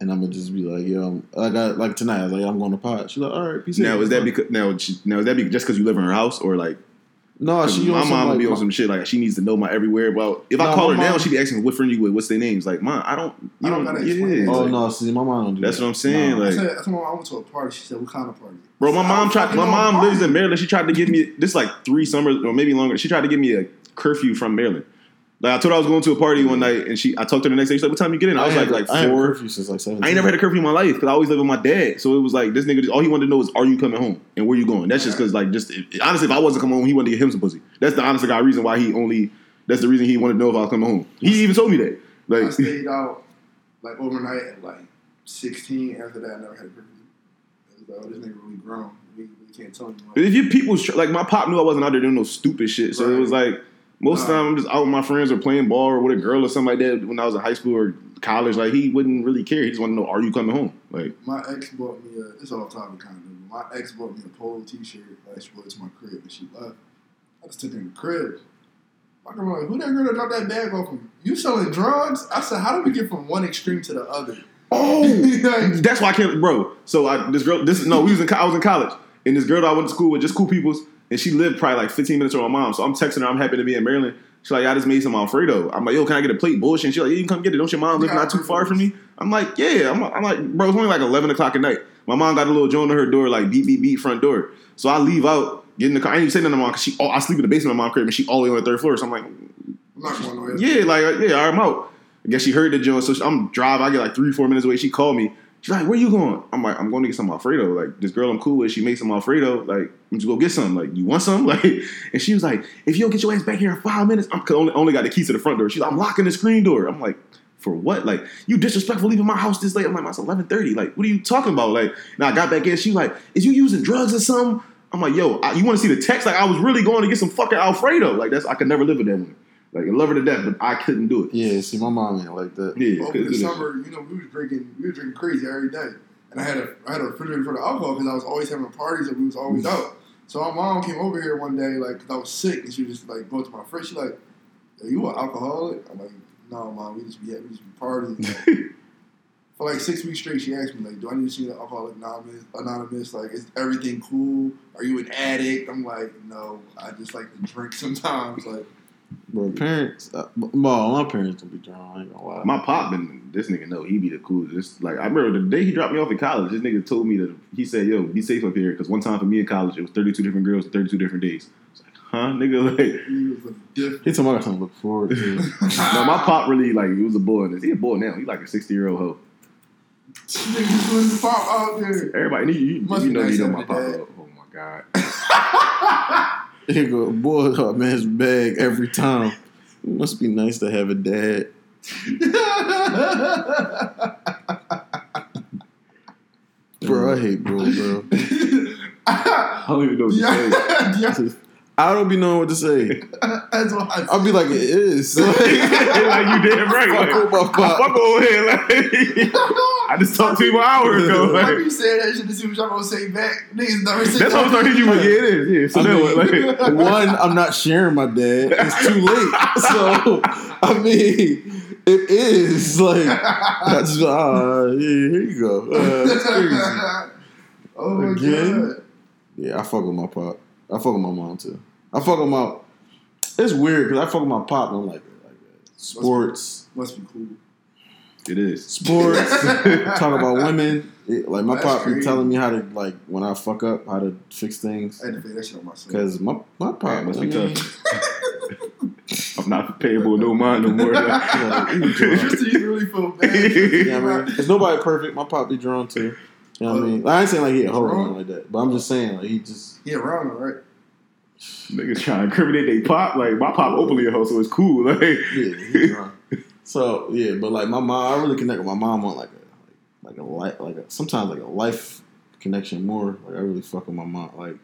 and I'm gonna just be like, yo, I'm, like I like tonight, I was like, I'm going to pot. She's like, all right, peace. now out. is that because now she, now is that be, just because you live in her house, or like No, She my mom would like, be on some shit like she needs to know my everywhere. Well, if I call my her now, mom- she be asking what friend you with, what's their names. Like, mom, I don't, you I don't don't, gotta yeah. explain it. Oh like, no, see, my mom don't do That's that. what I'm saying. Nah. I Like, said, I told my mom I went to a party. She said, "What kind of party?" bro, my I mom tried. My mom lives in Maryland. She tried to give me this like three summers or maybe longer. She tried to give me a curfew from Maryland. Like I told her I was going to a party one night, and she I talked to her the next day. She's like, "What time you get in?" I was I like, had, like I had four. curfew since like seven. I ain't never had a curfew in my life because I always live with my dad. So it was like this nigga. Just, all he wanted to know is, "Are you coming home? And where you going?" That's just because like just honestly, if I wasn't coming home, he wanted to get him some pussy. That's the honest to God reason why he only. That's the reason he wanted to know if I was coming home. He even told me that. I Like stayed out like overnight at like 16. After that, I never had a curfew. It was like, oh, this nigga really grown. We, we can't tell him. But if your people's like my pop knew I wasn't out there doing no stupid shit, so it was like most of the time I'm just out with my friends or playing ball or with a girl or something like that. When I was in high school or college, like he wouldn't really care. He just wanted to know, are you coming home? Like My ex bought me a. It's all topic kind of. My ex bought me a polo T-shirt. Like she brought it to my crib and she left. I just took it in the crib. My girl like, "Who that girl that dropped that bag off him? You selling drugs?" I said, "How do we get from one extreme to the other?" oh, Like, that's why I can't, bro. So I this girl, this no, we was in I was in college, and this girl that I went to school with, just cool peoples, and she lived probably like 15 minutes from my mom. So I'm texting her, I'm happy to be in Maryland. She's like, I just made some Alfredo. I'm like, yo, can I get a plate? Bullshit. And she's like, yeah, you can come get it. Don't your mom live not too far from me? I'm like, yeah. I'm, I'm like, bro, it's only like 11 o'clock at night. My mom got a little joint on her door, like beep, beep, beep, front door. So I leave out, get in the car. I ain't even say nothing to my mom because she, oh, I sleep in the basement of my mom crib and she all the way on the third floor. So I'm like, I'm not going yeah, like, uh, yeah, I'm out. I guess she heard the joint. So I'm driving. I get like three, four minutes away. She called me. She's like, where you going? I'm like, I'm going to get some Alfredo. Like, this girl I'm cool with, she makes some Alfredo. Like, I'm just go get some. Like, you want some? Like, and she was like, if you don't get your ass back here in five minutes, I'm only, only got the keys to the front door. She's like, I'm locking the screen door. I'm like, for what? Like, you disrespectful leaving my house this late. I'm like, it's 11:30. Like, what are you talking about? Like, now I got back in. She's like, is you using drugs or something? I'm like, yo, I, you want to see the text? Like, I was really going to get some fucking Alfredo. Like, that's I could never live with that woman. Like, I love her to death, but I couldn't do it. Yeah, see, my mom ain't like that. Yeah, Over couldn't the summer, you know, we was drinking, we was drinking crazy every day, and I had a, I had a refrigerator for the alcohol because I was always having parties and we was always mm. out. So my mom came over here one day, like, 'cause I was sick, and she was just like, go to my fridge. She like, Are you an alcoholic? I'm like, No, mom, we just be, we just be partying. for like six weeks straight, she asked me like, "Do I need to see the Alcoholic Anonymous? Anonymous? Like, is everything cool? Are you an addict?" I'm like, "No, I just like to drink sometimes." Like, Bro, parents, uh, well, my parents don't be drunk. I ain't gonna lie. My pop been this nigga know he be the coolest. Like I remember the day he dropped me off in college. This nigga told me that he said, "Yo, be safe up here," because one time for me in college it was thirty two different girls, thirty two different days. I was like, huh, nigga, like. he was a different. he told me I got something to look forward to. No, my pop really like he was a boy. in. He a boy now. He like a sixty year old hoe. Nigga just wanted to pop out there. Everybody, you, you, you know, nice you know my pop. Oh my god. he go, boy, oh, man's bag every time. It must be nice to have a dad. Bro, I hate bro, bro. I don't even know what to say. yeah, yeah, I don't be knowing what to say. that's what I. I'll be like, it is. Like, like you damn right. Fuck Like, with my fuck over here. Like, I just talked to you an hour ago. Why Like, you say that shit to see what y'all gonna say back? Niggas never say that's what I'm starting to hit you with. Yeah, it is. Yeah. So I then mean, what? Like, one, I'm not sharing my dad. It's too late. So, I mean, it is like I just ah, yeah, here you go. Uh, that's crazy. oh my Again? god. Yeah, I fuck with my pop. I fuck with my mom too. I fuck with my. It's weird because I fuck with my pop. And I'm like, like sports, Must be cool. It is. sports. talk about women. It- like my That's pop be telling me how to like when I fuck up how to fix things. I had to figure that shit on myself. Cause my my pop Yeah, must I be mean, tough. I'm not payable no mind no more. like, he be you really feel bad. Yeah, I mean, there's nobody perfect. My pop be drawn too. You know what I mean? I ain't saying like he a hoe or anything like that, but I'm just saying like he just He around, all right? Niggas trying to incriminate they pop. Like my pop openly a hoe, so it's cool. Like yeah, he drunk. So yeah, but like my mom, I really connect with my mom on like a like, like a life, like a, sometimes like a life connection more. Like I really fuck with my mom. Like,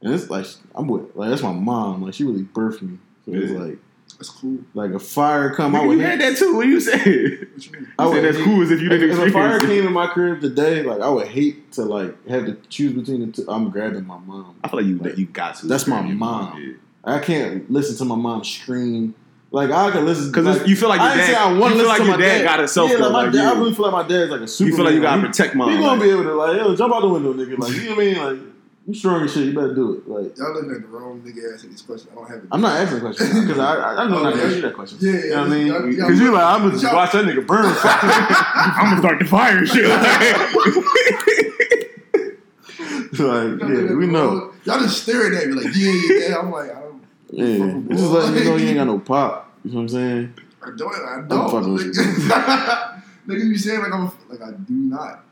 and it's like I'm with like that's my mom. Like she really birthed me. So it's like That's cool. like a fire come. I Nigga, would you had that too. What you said? What you mean? I would said that's hate- cool as if you didn't if a fire came in my crib today, like I would hate to like have to choose between the two. I'm grabbing my mom. I feel like you that you got to. That's my Yeah. mom. I can't listen to my mom scream. Like I can listen Because like, you feel like your I dad. say I you want to feel listen like to your my dad, dad. got himself. Yeah, like my like, dad, I you- really feel like my dad's like a super. you feel like you gotta protect mom. He gonna like- be able to like, yo, jump out the window, nigga. Like, you know what I mean? Like, you strong as shit. You better do it. Like, Y'all looking at the wrong nigga asking this question. I don't have it. I'm not asking questions because I, I, I know not to ask you that question. Yeah, you know what I mean? y'all- y'all- Because you like, I'm gonna just y'all- watch that nigga burn. I'm gonna start the fire shit. like, yeah, we know. Y'all just staring at me like, yeah, yeah, yeah. I'm like, I don't. Yeah, it's just letting you know you ain't got no pop. You know what I'm saying? I don't. I I'm don't. fucking with Niggas be saying like I'm like I do not.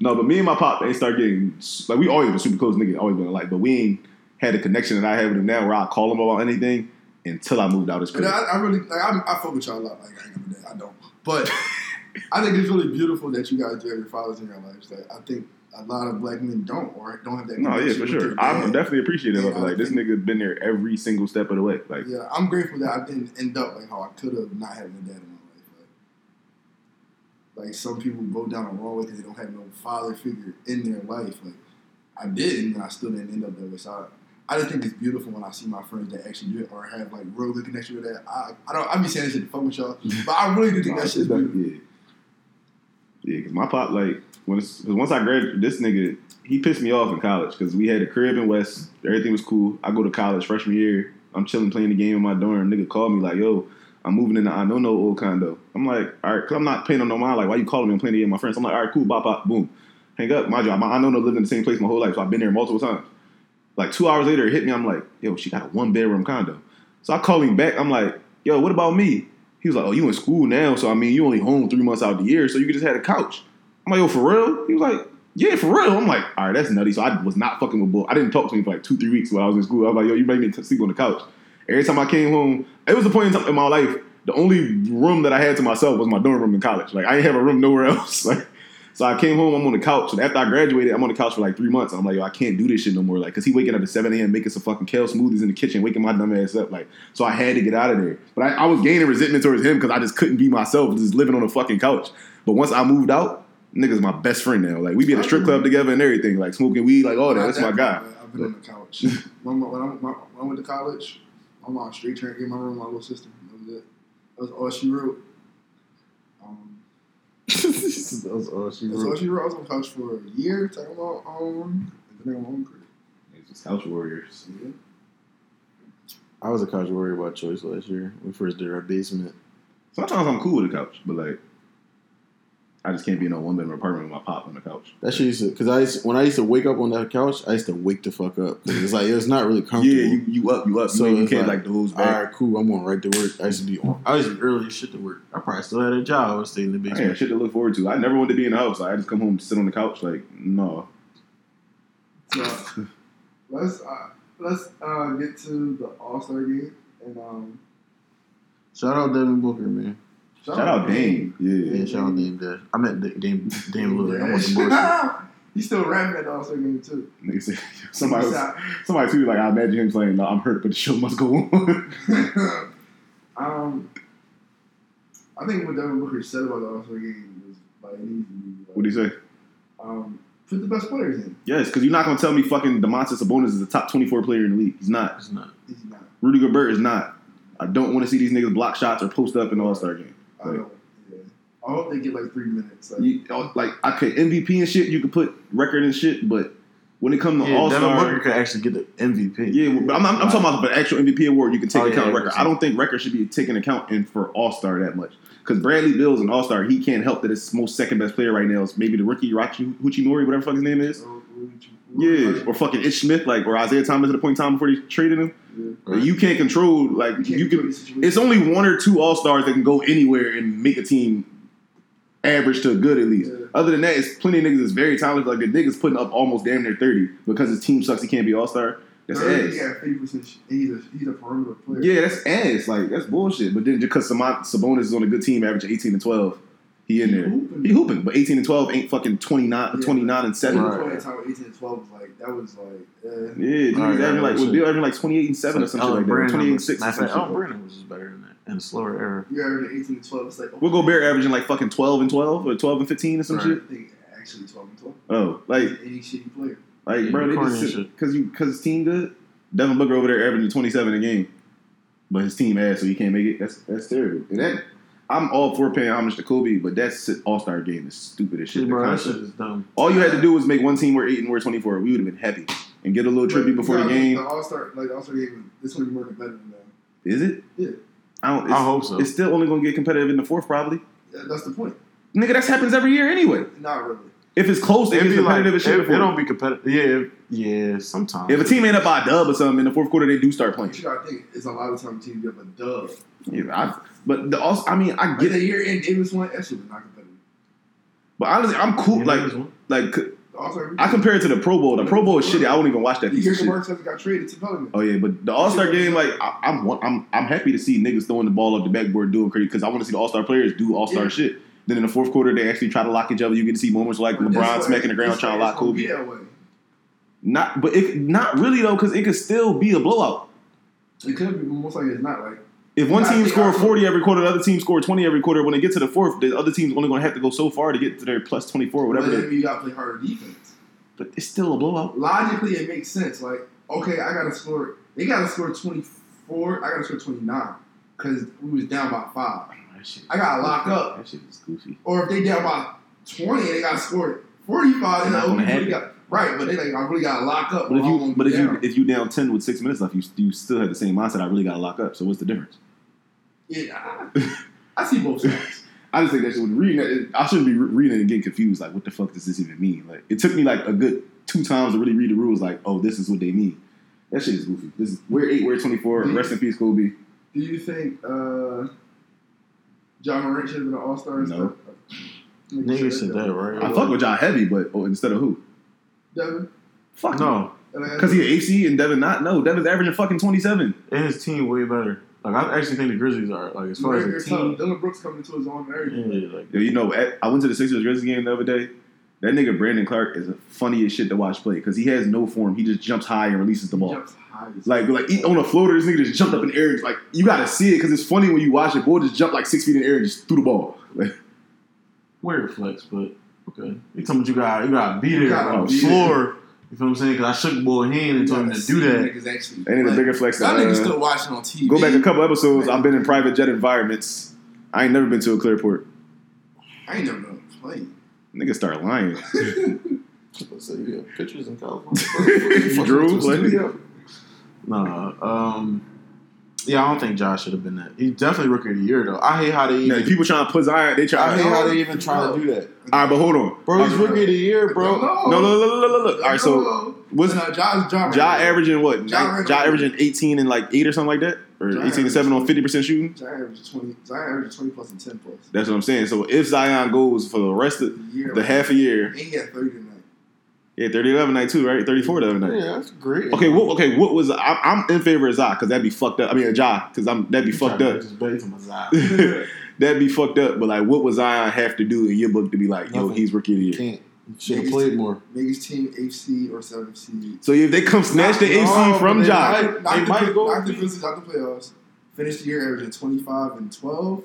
No, but me and my pop, they start getting like we always been super close, nigga. Always been like, but we ain't had a connection that I have with him now, where I call him about anything until I moved out his But crib. I, I really like I, I fuck with y'all a lot. Like I ain't gonna I don't. But I think it's really beautiful that you guys do have your fathers in your lives. Like I think a lot of black men don't or don't have that. No, yeah, for sure. I'm definitely appreciative of it. Like this nigga been there every single step of the way. Like, Yeah, I'm grateful that I didn't end up like how I could have not having a dad in my life. Like, like some people go down the wrong way because they don't have no father figure in their life. Like I didn't, and I still didn't end up that way. So I, I just think it's beautiful when I see my friends that actually do it or have like real good connection with that. I, I don't. I be saying this shit to fuck with y'all, but I really do think that shit's beautiful. yeah, yeah. Because my pop, like, when it's, once I graduated, this nigga, he pissed me off in college because we had a crib in West. Everything was cool. I go to college freshman year. I'm chilling playing the game in my dorm. Nigga called me like, "Yo, I'm moving in I know no old condo." I'm like, "All right," cause I'm not paying no mind. Like, why you calling me? I'm playing the game with my friends. I'm like, "All right, cool." Bop, bop, boom. Hang up. My job. I know no lived in the same place my whole life, so I've been there multiple times. Like two hours later, it hit me. I'm like, "Yo, she got a one bedroom condo." So I call him back. I'm like, "Yo, what about me?" He was like, "Oh, you in school now, so I mean, you only home three months out of the year, so you just had a couch." I'm like, "Yo, for real?" He was like, "Yeah, for real." I'm like, "All right, that's nutty." So I was not fucking with bull. I didn't talk to him for like two, three weeks while I was in school. I was like, "Yo, you made me sleep on the couch." Every time I came home, it was a point in time in my life. The only room that I had to myself was my dorm room in college. Like I didn't have a room nowhere else. Like, so I came home. I'm on the couch, and after I graduated, I'm on the couch for like three months. And I'm like, yo, I can't do this shit no more. Like, cause he waking up at 7 a.m. making some fucking kale smoothies in the kitchen, waking my dumb ass up. Like, so I had to get out of there. But I, I was gaining resentment towards him because I just couldn't be myself, just living on a fucking couch. But once I moved out, nigga's my best friend now. Like, we be at a strip club together and everything, like smoking weed, like all that. That's my guy. I've been on the couch. when, when, I, when I went to college, my mom straight trying to get my room, my little sister. That was it. That was all she wrote. Um, That's all she wrote. that's all she wrote. I was on the couch for a year talking about um, and then I got my own crib. It's just couch warriors. Yeah. I was a couch warrior by choice last year. We first did our basement. Sometimes I'm cool with the couch, but like, I just can't be in a one bedroom apartment with my pop on the couch. That shit used to, cause I used, when I used to wake up on that couch, I used to wake the fuck up. It's like it was not really comfortable. Yeah, you, you up, you up. So So you can't like, like, doze All back. right, cool. I'm going right to work. I used to be on. I used to be early as shit to work. I probably still had a job. I was staying in the I had shit to look forward to. I never wanted to be in the house. I just come home, sit on the couch. Like, no. So let's uh, let's uh, get to the All Star game and um, Shout out Devin Booker, man. Shout out Dame. Yeah, Yeah. shout out Dame Dash. I meant Da- Dame Dame Lillard. I want some bullshit. He's still rapping at the All Star game too. Nigga said, somebody, was, somebody tweeted like, I imagine him saying, no, I'm hurt, but the show must go on. um, I think what Devin Booker said about the All Star game was like it needs to be. Like, what do you say? Um, put the best players in. Yes, because you're not going to tell me fucking Domantas Sabonis is the top 24 player in the league. He's not. It's not. He's not. Rudy Gobert is not. I don't want to see these niggas block shots or post up in the All Star game. I don't. Yeah. I hope they get like three minutes. Like, You, oh, like, okay, MVP and shit, you could put record and shit, but when it comes to Yeah, All Devin Booker Star. could actually get the MVP. Yeah, but I'm, I'm, I'm talking about the actual MVP award. You can take Oh, account of yeah, record. I don't think record should be taken account in for All Star that much because Bradley Beal's an All Star. He can't help that his most second best player right now is maybe the rookie Rachi Huchimori, whatever the fuck his name is. Oh, Yeah, or fucking Ish Smith, like or Isaiah Thomas at the point in time before they traded him. Yeah. You can't control like You you can. It's only one or two All Stars that can go anywhere and make a team average to good at least. Yeah. Other than that, it's plenty of niggas that's very talented. Like the niggas putting up almost damn near thirty because his team sucks. He can't be All Star. That's ass. He got fifty percent. He's a he's a perimeter player. Yeah, that's ass. Like that's bullshit. But then just because Sabonis is on a good team, averaging eighteen and twelve, he in He there. hooping. He hooping, but eighteen and twelve ain't fucking 29, Yeah. 29 and seven. At Right. the time, eighteen and twelve was like that was like. Uh, Yeah, dude, Right, yeah, averaging like was. Beal averaging like twenty eight and seven or some shit like that. Twenty eight and six. Or some. Oh, Brandon was just better than that in a slower era. you're averaging eighteen and twelve. It's like We'll go Bear averaging like fucking twelve and twelve or twelve and fifteen or some Right. shit. I think actually twelve and twelve. Oh, like Any shitty player. like Yeah, bro, they just because you because his team good. Devin Booker over there averaging twenty seven a game, but his team ass, so he can't make it. That's that's terrible. And that I'm all for paying homage to Kobe, but that's All Star game is stupid as shit. Shit, The bro, that shit is dumb. All you had to do was make one team wear eight and wear twenty four. We would have been happy and get a little tribute before the game. The All Star, like the All Star game, this one be more competitive than that. Is it? Yeah. I don't. It's, I hope so. It's still only going to get competitive in the fourth, probably. Yeah, that's the point. Nigga, that happens every year anyway. Not really. If it's close, it It'd gets be like, competitive it, as shit. it don't be competitive. Yeah, yeah. Sometimes. If a team ain't up by a dub or something in the fourth quarter, they do start playing. But you gotta think, it's a lot of times teams get up a dub. Yeah, I, but the also, I mean, I get the it. year in Davis one. that shit was not competitive. But honestly, I'm cool. Yeah, Like, there is one. like Also, oh, I compare it to the Pro Bowl. The Pro Bowl is shitty. I won't even watch that the piece year of shit. Mark got traded to Pelicans. Oh yeah, but the All Star game, like I, I'm, I'm, I'm happy to see niggas throwing the ball up the backboard doing crazy because I want to see the All Star players do All Star Yeah. shit. Then in the fourth quarter, they actually try to lock each other. You get to see moments like But that's LeBron why smacking the ground trying to lock gonna Kobe. be way. Not, but it not really though, because it could still be a blowout. It could be, but most likely it's not. Like If one team think score 40 every quarter, the other team score 20 every quarter. When they get to the fourth, the other team's only going to have to go so far to get to their plus 24 or whatever. but then you gotta play harder defense. but it's still a blowout. Logically, it makes sense. Like, okay, I gotta score. They gotta score twenty four. I gotta score twenty nine because we was down by five. I gotta lock up. That shit is goofy. Or if they down by twenty, they gotta score forty five. Not gonna happen. Right, but they like I really gotta lock up. But if you but be if you down. if you down 10 with six minutes left, you you still have the same mindset. I really got to lock up. So what's the difference? yeah, I, I see both sides. I just think that shit when reading it, I shouldn't be reading it and getting confused. Like, what the fuck does this even mean? Like, it took me like a good two times to really read the rules. Like, oh, this is what they mean. That shit is goofy. This is we're eight, we're twenty four. Yeah. Rest in peace, Kobe. Do you think uh, Ja Morant should have been an All Star? No. Nigga said that, right? I fuck with John heavy, but oh, instead of who? Devin. Fuck No, because he an AC and Devin not. No, Devin's averaging fucking twenty seven. and his team way better. Like I actually think the Grizzlies are like as far They're as a tough. team. Dillon Brooks coming into his own and everything. Yeah, like you know, at, I went to the Sixers Grizzlies game the other day. That nigga Brandon Clarke is the funniest shit to watch play because he has no form. He just jumps high and releases the He ball. jumps high Like, like he- on a floater, this nigga just jumped up in the air. Like, you gotta see it because it's funny when you watch it. Boy just jumped like six feet in the air and just threw the ball. Like, weird flex, but okay. You talking about you got you got to be there on the floor. You feel what I'm saying? Because I shook the boy hand and told him to do that. Niggas actually, ain't it a bigger flex That than, nigga uh, still watching on TV. Go back a couple episodes. I've been in private jet environments. I ain't never been to a clearport. I ain't never known him play. Nigga start lying. So you have pictures in California. Drew, let like, Nah, um, yeah, I don't think Josh should have been that. He's definitely rookie of the year though. I hate how they now, even. people trying to put Zion. They try. I hate how they even try to do that. All right, but hold on, Bro, he's rookie of the year, bro. No, No, no, no, no, no, no, no. All right, so what's no, Josh, Josh, Ja averaging what? Josh Ja, averaging- eighteen and like eight or something like that, or eighteen and seven on fifty percent shooting. Zion averages twenty. Zion averages twenty plus and ten plus. That's what I'm saying. So if Zion goes for the rest of The year, the half a year, and he had thirty. Yeah, 30 11 night too, right? 34 the other night. Yeah, that's great. Okay, what? Okay, what was? I, I'm in favor of Zah because that'd be fucked up. I mean, Ja because I'm that'd be fucked up. Just bait from a that'd be fucked up. But like, what was Zion have to do in your book to be like, yo, Nothing. he's rookie of the year? Can't. Should have played more. Make his team HC or seven seed. So if they come snatch the No, AC but from they Ja, might- Not, not They the, might go not the be- Grizzlies out the playoffs. Finished the year averaging twenty five and twelve.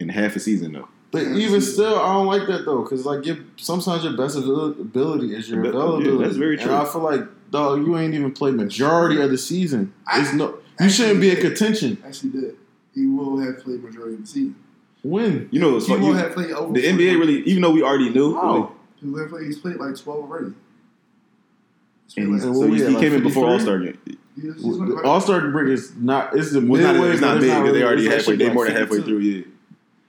in half a season though, But Yeah, even see. still, I don't like that though, because like your sometimes your best ability is your Yeah, availability. that's very And true. I feel like dog, you ain't even played majority of the season. It's no, you shouldn't be in contention. Actually, did he will have played majority of the season. When you know, it's He fuck, will you, have played over. the NBA really, even though we already knew, How? He will have played, he's played like twelve already. And like, And so he, he like came in before All Star game. he's, he's like, All Star break is not. It's the Well, it's not, midway. it's not big because really- they already it's halfway. They like more than halfway through, yeah.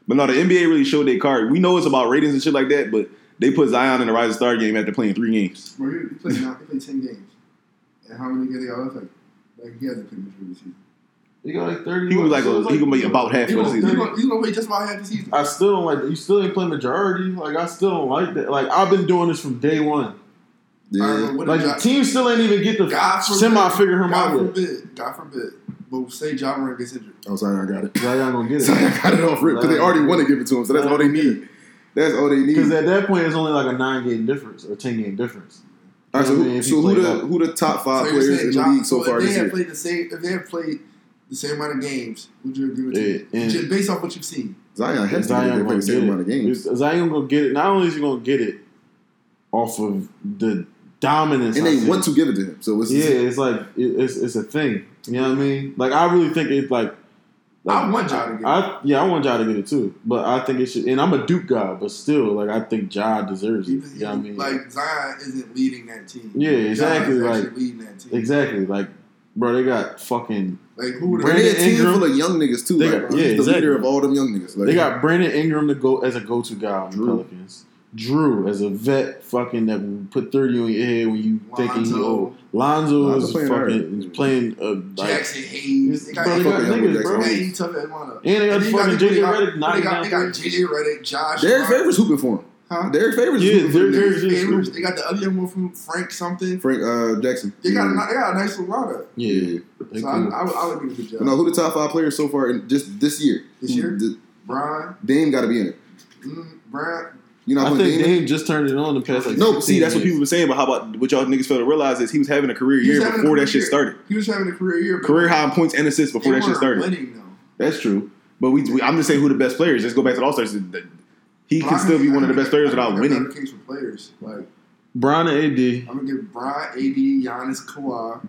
But no, the NBA really showed their card. We know it's about ratings and shit like that, but they put Zion in the Rising Star game after playing three games. Bro, he, he played nine, he played ten games. And how many games they all left? Like, like he hasn't played majority of the season. He got like thirty. He was like, so a, it's he gonna be about half of the gonna, season. gonna, he's gonna play just about half the season. I still don't like that. You still ain't playing majority. Like I still don't like that. Like I've been doing this from day one. I Yeah. don't know what Like the team still ain't even get the God forbid, semi figure him God out yet. forbid, God forbid. But say Ja Morant gets injured. Oh, sorry, I got it. Zion gonna get it. I got it off rip because they already want to give it to him, so that's all they need. That's all they need. Because at that point, it's only like a nine game difference or ten game difference. All right, so I mean, who, so who the up. who the top five So players saying in the Ja- league so far if this they have year? played the same, if they have played the same amount of games, would you agree with Yeah, me? Just based off what you've seen. Zion has to Zion get they play the same get amount of games, Zion gonna get it. Not only is he gonna get it off of the dominance, and they want to give it to him. So it's Yeah, it's like it, it's it's a thing. You know what I mean? Like I really think it's like. like I want Ja to get it. I yeah, I want Ja to get it too, but I think it should. And I'm a Duke guy, but still, like I think Ja deserves it. You know what I mean? Like Zion isn't leading that team. Yeah, exactly, like- leading that team. exactly. Like, bro, they got fucking. Like who Brandon they're a team Ingram- full of young niggas too. They Like, got- he's yeah, the exactly. leader of all them young niggas. Like, They got Brandon Ingram to go as a go-to guy on the Pelicans. Drew as a vet, fucking that will put thirty on your head when you thinking you Lonzo, old. Lonzo Lonzo is playing fucking hard. playing uh, like, Jaxson Hayes. They got, Bro, they they got, got fuck with niggas, bro. man, Hayes. he tough at Atlanta. And they got And then you fucking they JJ got- Redick They knocking got, down they got. JJ Redick, Josh. Derek Hart. Favors hooping for him. Huh? Derrick Favors Yeah, hooping for Derek- Derrick Favors Favors. They got the other one from Frank something. Frank uh, Jackson. They got, a, ni- they got a nice little lineup. Yeah, they So I, cool. I, would- I would do a good job. No, who the top five players so far in just this year? This year? D- Bron, Dame got to be in it. mm, Brian, You know, I I'm think Dame. Dame just turned it on the past like No, see, that's what people were saying. But how about what y'all niggas fail to realize is he was having a career year before career that shit year. started. he was having a career year. Career high in points and assists they before that shit started. winning though. That's true. But we, we, I'm just saying who the best players. Let's go back to the All Stars. He But can I still be I one of the best players without winning. Case for players like Bron and AD. I'm gonna give Bron, AD, Giannis, Kawhi.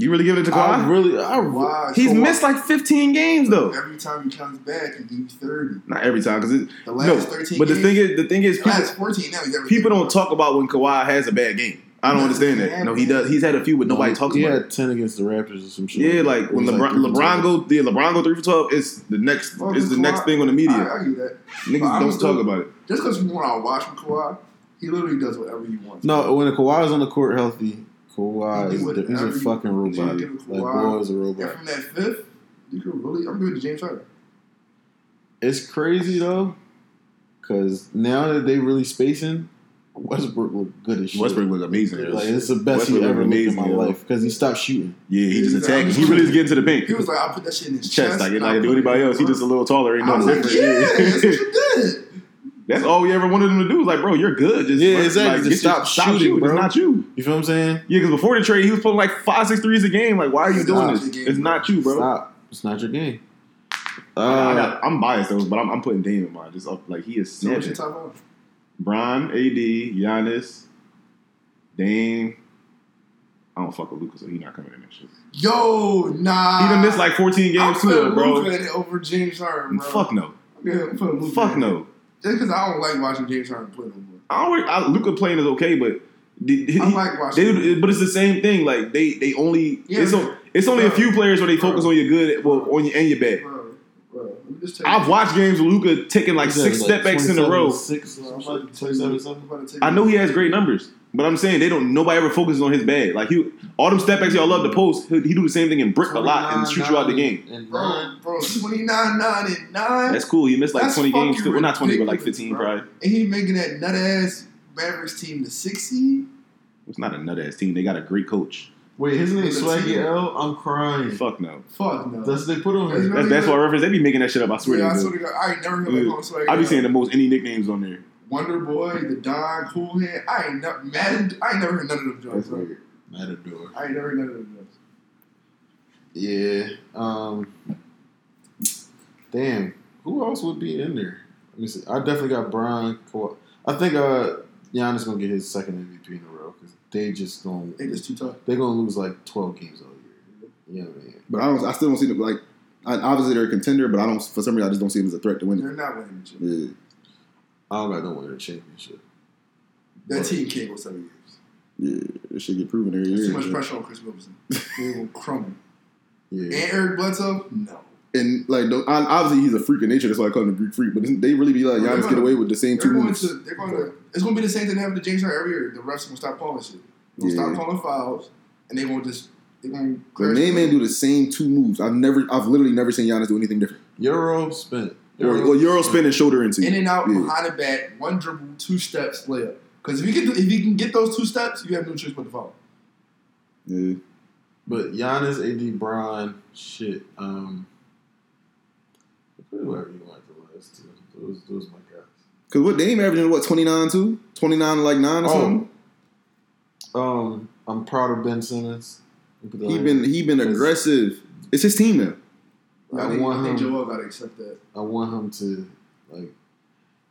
You really give it to I Kawhi? really, I Kawhi He's Kawhi- missed like 15 games though. every time he comes back. He gives thirty. Not every time, because The last no. thirteen. But the thing is, the thing is, the people, last fourteen now he's people don't talk about when Kawhi has a bad game. I don't He understand that. No, he does. He's had a few, but nobody talks he about it. had ten against the Raptors or some shit. Yeah, like when LeBron, three for LeBron 12. go, yeah, LeBron go three for twelve. It's the next, Well, it's the Kawhi- next thing on the media. I, I get that. Niggas But don't still- talk about it. Just because we want to watch from Kawhi, he literally does whatever he wants. No, when Kawhi is on the court healthy, Kawhi He is the, he's a fucking robot. Give it Like Kawhi. boy is a And robot. from that fifth, you could really. I'm good to James Harden. It's crazy though, because now that they really spacing, Westbrook look good as shit. Westbrook look amazing. Like it's the best Westbrook he ever looked in my amazing, yo. life because he stopped shooting. Yeah, he just He's attacking. like- He really is getting to the paint. He was like, I'll put that shit in his chest chest. like and like I'll do anybody else. He just a little taller. Ain't I nothing like, different. yeah, that's what you did. That's all we ever wanted him to do. Was like, bro, you're good. Just Yeah, exactly. Like, Just get your- stop shooting, bro. It's not you. You feel what I'm saying? Yeah, because before the trade, he was pulling like five, six threes a game. Like, why are you It's doing this? game, It's bro. not you, bro. Stop. It's not your game. Uh, I got, I'm biased though, but I'm, I'm putting Dame in mind. Just up, like he is So what's your snapping. top five? Bron, AD, Giannis, Dame. I don't fuck with Luka, so he not coming in that shit. Yo, nah. He done missed like 14 I'm games too, putting though, bro. Luka in it over James Harden, bro. Fuck no. Yeah, I'm Luka Fuck in no. Just because I don't like watching James Harden play no more. I don't. I, Luka playing is okay, but the- he, I like watching. they, but it's the same thing. Like they, they only. Yeah, it's, but- on, it's only a few players where they focus Bro. on your good, well, on your and your bad. Bro, bro, let me just tell I've you. watched games with Luka taking like six it was step backs in a row. Six, Bro, I'm some about shit, to tell you- 27, I'm something. about to tell I you- know he has great numbers, but I'm saying they don't. Nobody ever focuses on his bad. Like he, all them step backs y'all love to post. He, he do the same thing and brick a lot and shoot you out the game. Bro, bro, 29, 9, and 9. That's cool. He missed like That's 20 games. fucking Still. Well, not 20, but like 15 bro. probably. and he making that nut ass Mavericks team the six seed. It's not a nut ass team. They got a great coach. Wait, his name's Look at Swaggy. L. I'm crying. Fuck no. Fuck no. That's what they put on That's That's basketball reference. They be making that shit up. I swear yeah, I swear to God, I ain't never heard Yeah. that on Swag. I be seeing the most any nicknames on there. Wonder Boy, the Don, Cool Hand. I ain't never Madden. I ain't never heard none of them joints. That's Matador. I ain't never heard none of them joints. Yeah. Um. Damn. Who else would be in there? Let me see. I definitely got Bron. Kawhi. I think uh Giannis is gonna get his second MVP in a row because they just gonna They just too tough. they gonna lose like twelve games all year. You know what I mean? But I don't. I still don't see them like. I, obviously, they're a contender, but I don't. For some reason, I just don't see them as a threat to win. They're not winning the chip. Yeah. I don't got no winner championship. That team can't go seven years. Yeah, it should get proven every There's year. too much pressure on Khris Middleton. They will crumble. Yeah. And Eric Bledsoe, no. And like, don't- obviously, he's a freak of nature. That's why I call him a Greek freak. But they really be like, They're Giannis gonna- get away with the same two moves. to. They're going to. It's going to be the same thing that happened to James Harden every year. The refs going to stop calling shit. They're going to Yeah. stop calling fouls, and they're going to just. They're going to. The main man do the same two moves. I've never, I've literally never seen Giannis do anything different. Euro spin. Or, Euro, well, Euro spin and shoulder into. in and out Yeah. behind the back, one dribble, two steps, layup. Because if you can, if you can get those two steps, you have no choice but to follow. Yeah. But Giannis, AD, Bron, shit. Um, whoever you want the last two. Those, those my guys. Because what Dame averaging what twenty nine too? Twenty nine like nine or Oh. something. Um, I'm proud of Ben Simmons. He been he been aggressive. It's his team now. I I think, want I think him. Joel got to accept that. I want him to like.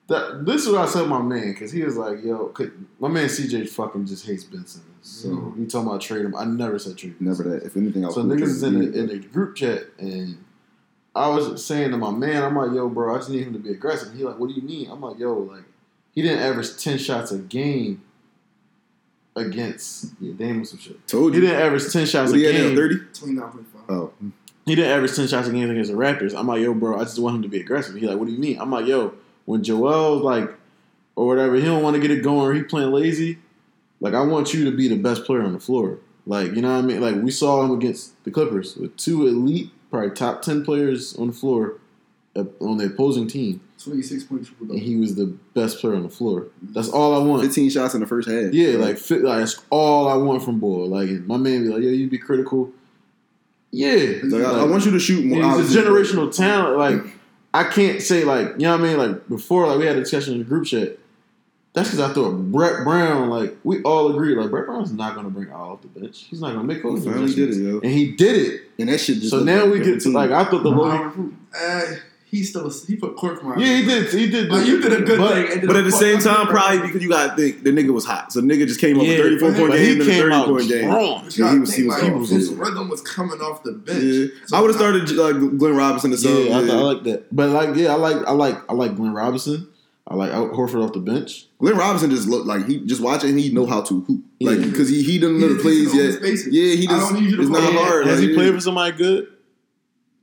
That, this is what I said to my man because he was like, "Yo, 'cause my man CJ fucking just hates Ben Simmons." So Mhm. he talking about trade him. I never said trade. Ben Never that. If anything, I So niggas is in trade the, in the group chat and I was saying to my man, I'm like, yo, bro, I just need him to be aggressive. He like, what do you mean? I'm like, yo, like he didn't average ten shots a game against yeah, Dame or some shit. Told you. He didn't average ten shots What a he had game. thirty. 29.5. Oh, He didn't average ten shots a game against the Raptors. I'm like, yo, bro, I just want him to be aggressive. He like, what do you mean? I'm like, yo, when Joel like or whatever, he don't want to get it going or he playing lazy. Like I want you to be the best player on the floor. Like you know what I mean? Like we saw him against the Clippers with two elite, probably top ten players on the floor uh, on the opposing team, 26 point triple and he was the best player on the floor. That's all I want. 15 shots in the first half. Yeah, like fit, like that's all I want from Boy. Like my man be like, yeah, you'd be critical. Yeah, Like, I, I want you to shoot more. he's a generational talent. Like I can't say like you know what I mean. Like before, like we had a discussion in the group chat. That's because I thought Brett Brown. Like we all agreed, like Brett Brown's not going to bring Al off the bench. He's not going to make He coaching finally did it, yo. and he did it. And that shit just. So now like we get to like I thought the low. Uh, he still he put cork mark. Yeah, he did. He did. Like, you did a good but, thing. and But at the same time, the- probably because you gotta think the nigga was hot. So nigga just came up Yeah, with 34 point game he and a came 30 out point game. strong. Yeah, he was- think, he was- like, he was- his rhythm was coming off the bench. Yeah. So I would have started uh, Glenn Robinson or something. Yeah, I, I like that. But like, yeah, I like, I like, I like Glenn Robinson. I like Al Horford off the bench. Glenn Robinson just looked like he just watching. He know how to hoop, like Yeah. because he he doesn't know the plays open yet. Yeah, he I just don't need you to it's not play. hard. Has like, he yeah. played for somebody good?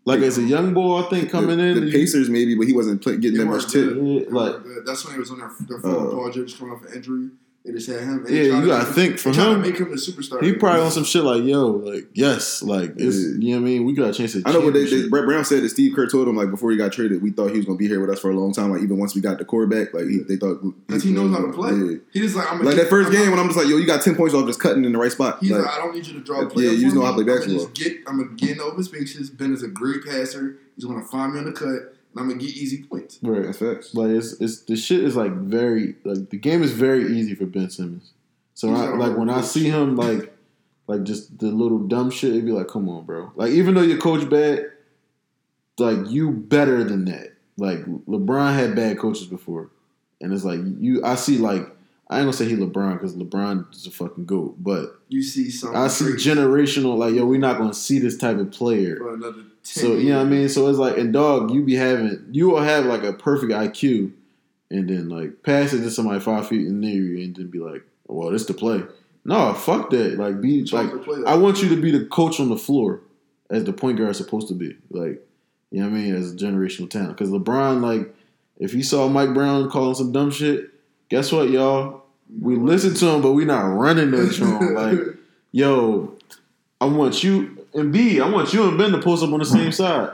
Like as a young boy, I think coming the, in. the Pacers maybe, but he wasn't play, getting They that much tip. good. Yeah, They like. That's when he was on their, their fault. Uh, Paul George coming off an injury. They just had him. They Yeah, you gotta him- think for him, to make him the superstar. he probably on some shit like, yo, like yes, like it's Yeah. you know what I mean. We got a chance to. I know what they, they. Brett Brown said that Steve Kerr told him like before he got traded, we thought he was gonna be here with us for a long time. Like even once we got the quarterback, like he, they thought because he knows how to play. Yeah. He just like I'm Like that first game when I'm just like, yo, you got ten points off just cutting in the right spot. He's Like, like, I don't need you to draw a Yeah, you just know how to play I'm basketball. Just get, I'm gonna get in open spaces. Ben is a great passer. He's gonna find me on the cut, I'm gonna get easy points. Right. that's facts. Like it's it's the shit is like very like the game is very easy for Ben Simmons. So I, like when I see him like like just the little dumb shit, it'd be like, come on, bro. Like even though your coach bad, like you better than that. Like LeBron had bad coaches before, and it's like you. I see like I ain't gonna say he LeBron because LeBron is a fucking goat, but You see some. I see traits generational like yo, we're not gonna see this type of player. for another 10 So you know what I mean. So it's like, and dog, you be having, you will have like a perfect IQ, and then like pass it to somebody five feet in near you, and then be like, well, this the play. No, fuck that. Like be like, I want you to be the coach on the floor, as the point guard is supposed to be. Like, you know what I mean, as a generational talent. Because LeBron, like, if he saw Mike Brown calling some dumb shit, guess what, y'all? We listen to him, but we not running that drum. Like, yo, I want you and B, I want you and Ben to post up on the same side.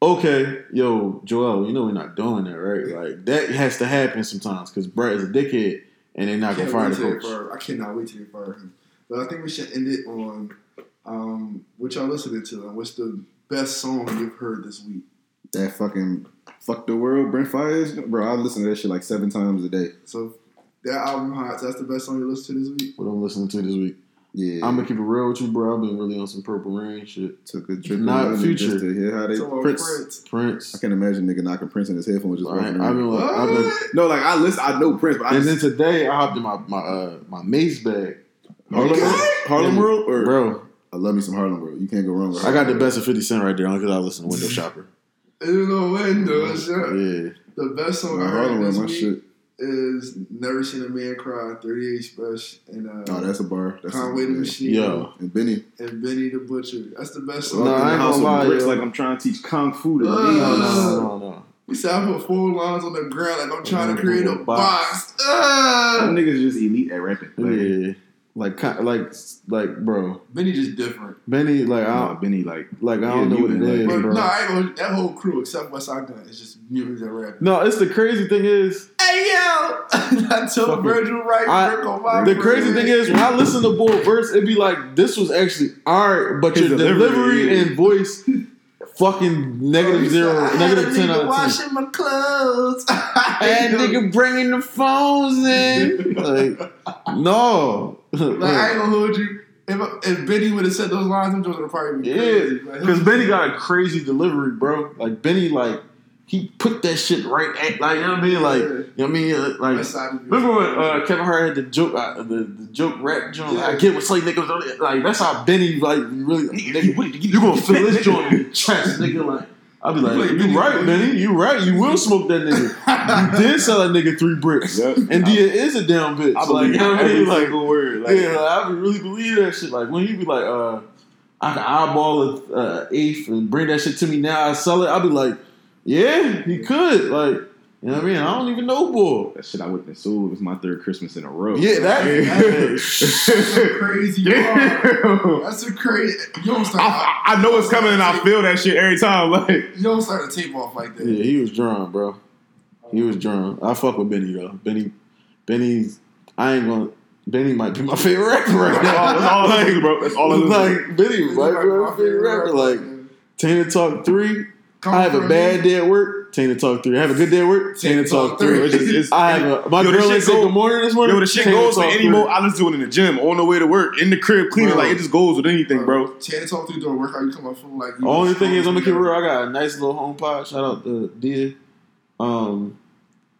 Okay, yo, Joel, you know we're not doing that, right? Like that has to happen sometimes because Brett is a dickhead and they're not I gonna can't fire the coach. fire- I cannot wait to they fire him. But I think we should end it on um, what y'all listening to. And what's the best song you've heard this week? That fucking fuck the world, Brent Faiyaz, bro. I listen to that shit like seven times a day. So that album hot. That's the best song you listen to this week. What I'm listening to this week. Yeah, I'm gonna keep it real with you, bro. I've been really on some Purple Rain shit. took a trip. Not London Future. just to hear how they Talking about Prince. Prince. Prince. I can't imagine nigga knocking Prince in his headphones just Like, walking I've been, around. I've been, What? No, like I listen, I know Prince, but I and then today I hopped in my my uh, my Mase bag, Harlem, Harlem World, or bro. I love me some Harlem World. You can't go wrong with I got the best of Fifty Cent right there only because I listen to Window Shopper. In the window. shut- Yeah, The best song Nah, I Harlem heard World, this my week shit. is "Never Seen a Man Cry." Thirty Eight Special and uh, Oh, that's a bar. That's Conway a, the. Machine yo, And Benny. and Benny the Butcher. That's the best song. No, I the ain't gonna lie, with bricks like I'm trying to teach kung fu to Uh, me. no, no, no, no. He said I put four lines on the ground like I'm trying to create a Box. box. Ah! Them niggas just elite at rapping. Like, Yeah, like like like bro, Benny just different. Benny like I don't, Benny like like I don't know what it like- is, But bro. no, I ain't that whole crew except Westside Gunn is just music and rap. No, it's the crazy thing is Hey yo, I told Fucking- Virgil right I- on my the crazy thing is when I listen to Bull verse, it'd be like this was actually alright, but His your delivery, delivery, and voice, fucking negative zero, negative ten out of ten. washing my clothes. And nigga bringing the phones in, like no, Like I ain't gonna hold you. If, if Benny would have said those lines, I'm just gonna probably be Yeah, crazy. Like, because Benny got a crazy delivery, bro. Like Benny, like he put that shit right at, like you know what I mean, like you know what I mean, uh, like. Westside is Remember when uh, Kevin Hart had the joke, uh, the, the joke rap joint? Yeah. I get what slave niggas on it. Like that's how Benny like really. Nigga, you gonna feel this joint in your chest, nigga? Like I'll be like, Like, you Benny- right, Benny, you right. You will smoke that nigga. You did sell that nigga three bricks, Yep. and Dia is a damn bitch. I like you know what I mean? Like single word. Like, yeah, like, I would really believe that shit. Like when he be like, uh, I can eyeball a uh, eighth and bring that shit to me now. I sell it. I'll be like, yeah, he could. Like You know what I mean? I don't even know bull. That shit I witnessed. So it was my third Christmas in a row. Yeah, that- That's a crazy. Damn. That's a crazy. You don't start. I, I know it's coming and I feel that shit every time. Like, You don't start a tape off like that. Yeah, he was drunk, bro. He was drunk. I fuck with Benny though. Benny, Benny's. I ain't gonna. Benny might be my favorite rapper right that's all, now. that's all I listen to, bro. That's all I listen like Benny might be my favorite rapper. Like Tana Talk Three. Come I have a bad me. day at work. Tana Talk Three. I have a good day at work. Tana Talk Three. It's just- it's- I have a my Yo, girl ain't said good morning this morning. Yo, the shit goes Talk any 3. mode. I listen to it in the gym, on the way to work, in the crib, cleaning. Bro. Like, it just goes with anything, bro. Chad talk through the workout. You come up from like. you Only thing is, I'm gonna keep real. I got a nice little home pod. Shout out to Dia. Um,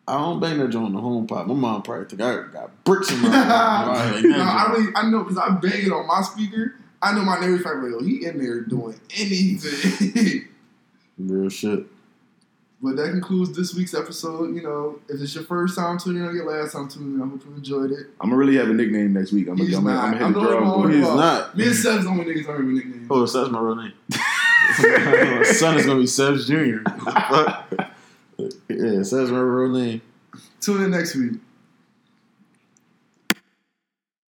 I don't bang that joint on the home pod. My mom probably think I got bricks in my no, I ain't bang I really, I know because I bang it on my speaker. I know my neighbor's probably like, yo, he in there doing anything. Real shit. but that concludes this week's episode. You know, if it's your first time tuning in, your last time tuning in, I hope you enjoyed it. I'm gonna really have a nickname next week. I'm gonna, He's I'm gonna. I'm gonna I'm hit the the drawing only board. one. He's Well, not. Me and Seb's the only niggas don't have a nickname. Oh, so my real name. my son is gonna be Sebs Jr. yeah, Seb's my real name. Tune in next week.